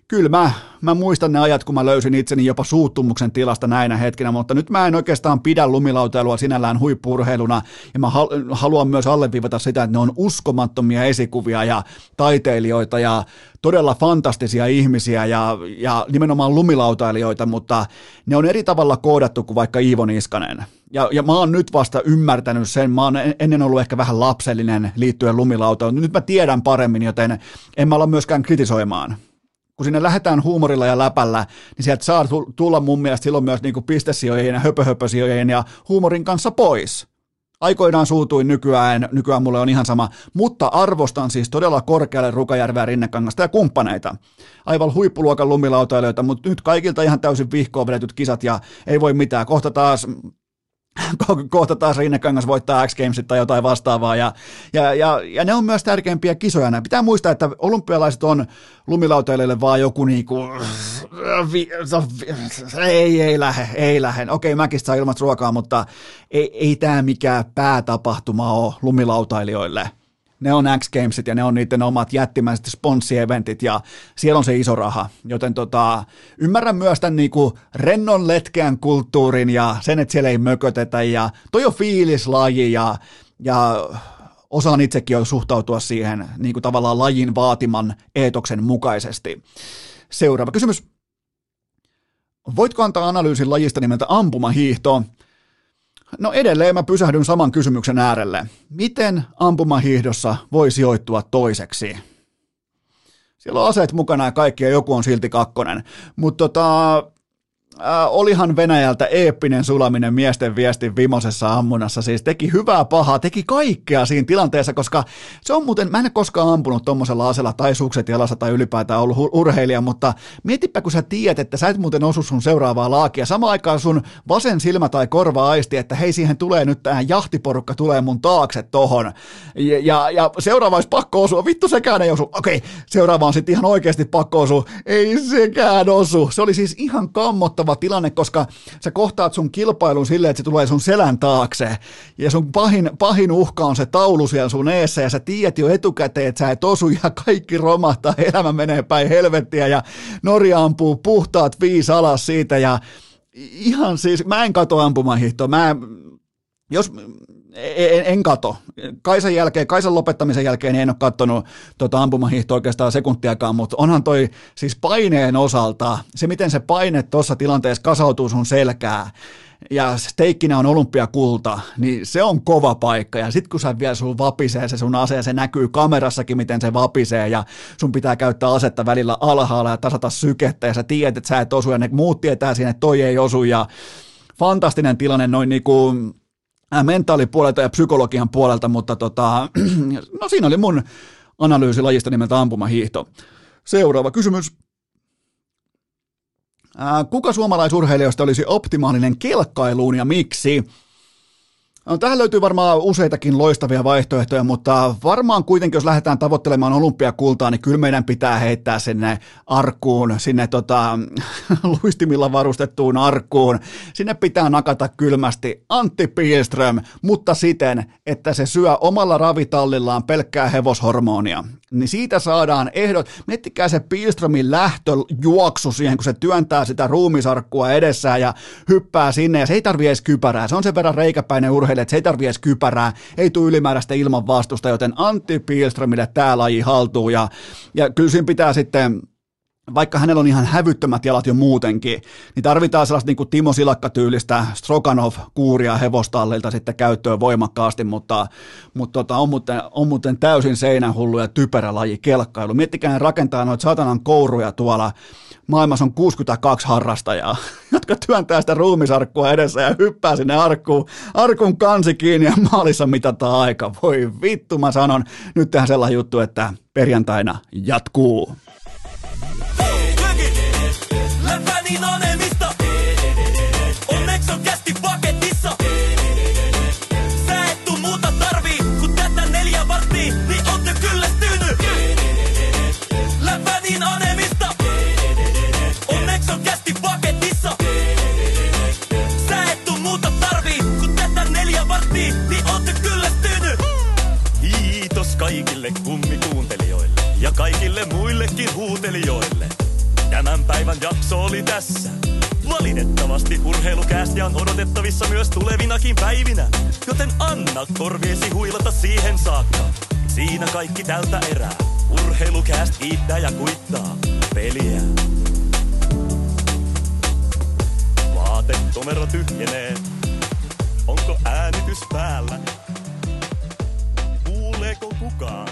kyllä mä, mä muistan ne ajat, kun mä löysin itseni jopa suuttumuksen tilasta näinä hetkinä, mutta nyt mä en oikeastaan pidä lumilautailua sinällään huippurheiluna, ja mä haluan myös alleviivata sitä, että ne on uskomattomia esikuvia ja taiteilijoita ja todella fantastisia ihmisiä ja, ja nimenomaan lumilautailijoita, mutta ne on eri tavalla koodattu kuin vaikka Iivo Niskanen. Ja, ja mä oon nyt vasta ymmärtänyt sen, mä oon ennen ollut ehkä vähän lapsellinen liittyen lumilautaan, nyt mä tiedän paremmin, joten en mä olla myöskään kritisoimaan kun sinne lähdetään huumorilla ja läpällä, niin sieltä saa tulla mun mielestä silloin myös niin pistesijojen ja höpöhöpösijojen ja huumorin kanssa pois. Aikoinaan suutuin nykyään, nykyään mulle on ihan sama, mutta arvostan siis todella korkealle Rukajärveä, Rinnekangasta ja kumppaneita. Aivan huippuluokan lumilautailijoita, mutta nyt kaikilta ihan täysin vihkoon vedetyt kisat ja ei voi mitään. Kohta taas kohta taas Rinnekangas voittaa X Gamesit tai jotain vastaavaa, ja, ja, ja, ja ne on myös tärkeimpiä kisoja. Nämä. Pitää muistaa, että olympialaiset on lumilautailijoille vaan joku niinku, ei, ei lähde, ei lähde. Okei, mäkin saa ilmasta ruokaa, mutta ei, ei tämä mikään päätapahtuma ole lumilautailijoille ne on X Gamesit ja ne on niiden omat jättimäiset sponssieventit ja siellä on se iso raha. Joten tota, ymmärrän myös tämän niinku rennon letkeän kulttuurin ja sen, että siellä ei mökötetä ja toi on fiilislaji ja, ja osaan itsekin jo suhtautua siihen niin kuin tavallaan lajin vaatiman eetoksen mukaisesti. Seuraava kysymys. Voitko antaa analyysin lajista nimeltä ampumahiihto? No edelleen mä pysähdyn saman kysymyksen äärelle. Miten ampumahiihdossa voi sijoittua toiseksi? Siellä on aseet mukana ja kaikki ja joku on silti kakkonen. Mutta tota, olihan Venäjältä eeppinen sulaminen miesten viestin vimosessa ammunassa. Siis teki hyvää pahaa, teki kaikkea siinä tilanteessa, koska se on muuten, mä en koskaan ampunut tuommoisella asella tai sukset jalassa tai ylipäätään ollut urheilija, mutta mietipä kun sä tiedät, että sä et muuten osu sun seuraavaa laakia. Samaan aikaan sun vasen silmä tai korva aisti, että hei siihen tulee nyt tähän jahtiporukka tulee mun taakse tohon. Ja, ja, ja seuraava olisi pakko osua, vittu sekään ei osu. Okei, seuraava on sitten ihan oikeasti pakko osua. Ei sekään osu. Se oli siis ihan kammottava tilanne, koska sä kohtaat sun kilpailun silleen, että se tulee sun selän taakse. Ja sun pahin, pahin uhka on se taulu siellä sun eessä ja sä tiedät jo etukäteen, että sä et osu ja kaikki romahtaa, elämä menee päin helvettiä ja Norja ampuu puhtaat viisi alas siitä ja ihan siis, mä en kato ampumahiihtoa, mä jos en, en kato. Kaisan jälkeen, Kaisan lopettamisen jälkeen en ole katsonut tota ampumahiihtoa oikeastaan sekuntiakaan, mutta onhan toi siis paineen osalta, se miten se paine tuossa tilanteessa kasautuu sun selkää, ja steikkinä on olympiakulta, niin se on kova paikka. Ja sitten kun sä vielä sun vapisee se sun ase, se näkyy kamerassakin, miten se vapisee, ja sun pitää käyttää asetta välillä alhaalla ja tasata sykettä, ja sä tiedät, että sä et osu, ja ne muut tietää siinä, että toi ei osu, ja fantastinen tilanne noin niinku mentaalipuolelta ja psykologian puolelta, mutta tota, no siinä oli mun analyysi lajista nimeltä ampumahiihto. Seuraava kysymys. Kuka suomalaisurheilijoista olisi optimaalinen kelkkailuun ja miksi? No, tähän löytyy varmaan useitakin loistavia vaihtoehtoja, mutta varmaan kuitenkin, jos lähdetään tavoittelemaan olympiakultaa, niin kyllä meidän pitää heittää sinne arkkuun, sinne tota, luistimilla varustettuun arkkuun. Sinne pitää nakata kylmästi Antti Pielström, mutta siten, että se syö omalla ravitallillaan pelkkää hevoshormonia niin siitä saadaan ehdot. Miettikää se Pilströmin lähtöjuoksu siihen, kun se työntää sitä ruumisarkkua edessään ja hyppää sinne, ja se ei tarvi edes kypärää. Se on sen verran reikäpäinen urheilija, että se ei tarvi edes kypärää, ei tule ylimääräistä ilman vastusta, joten Antti Pilströmille tämä laji haltuu, ja, ja kyllä siinä pitää sitten vaikka hänellä on ihan hävyttömät jalat jo muutenkin, niin tarvitaan sellaista niin kuin Timo Silakka-tyylistä Stroganov-kuuria hevostallilta sitten käyttöön voimakkaasti, mutta, mutta tota, on, muuten, on muuten täysin seinähullu ja typerä laji kelkkailu. Miettikää ne rakentaa noita satanan kouruja tuolla, maailmassa on 62 harrastajaa, jotka työntää sitä ruumisarkkua edessä ja hyppää sinne arkkuun, arkun kansi kiinni ja maalissa mitataan aika. Voi vittu, mä sanon, nyt tehdään sellainen juttu, että perjantaina jatkuu. Kaikille kummikuuntelijoille ja kaikille muillekin huutelijoille. Tämän päivän jakso oli tässä. Valitettavasti urheilukäästiä on odotettavissa myös tulevinakin päivinä, joten anna korviesi huilata siihen saakka. Siinä kaikki tältä erää. Urheilukääst kiittää ja kuittaa peliä. Vaatetomero tyhjenee. Onko äänitys päällä? Kuuleeko kukaan?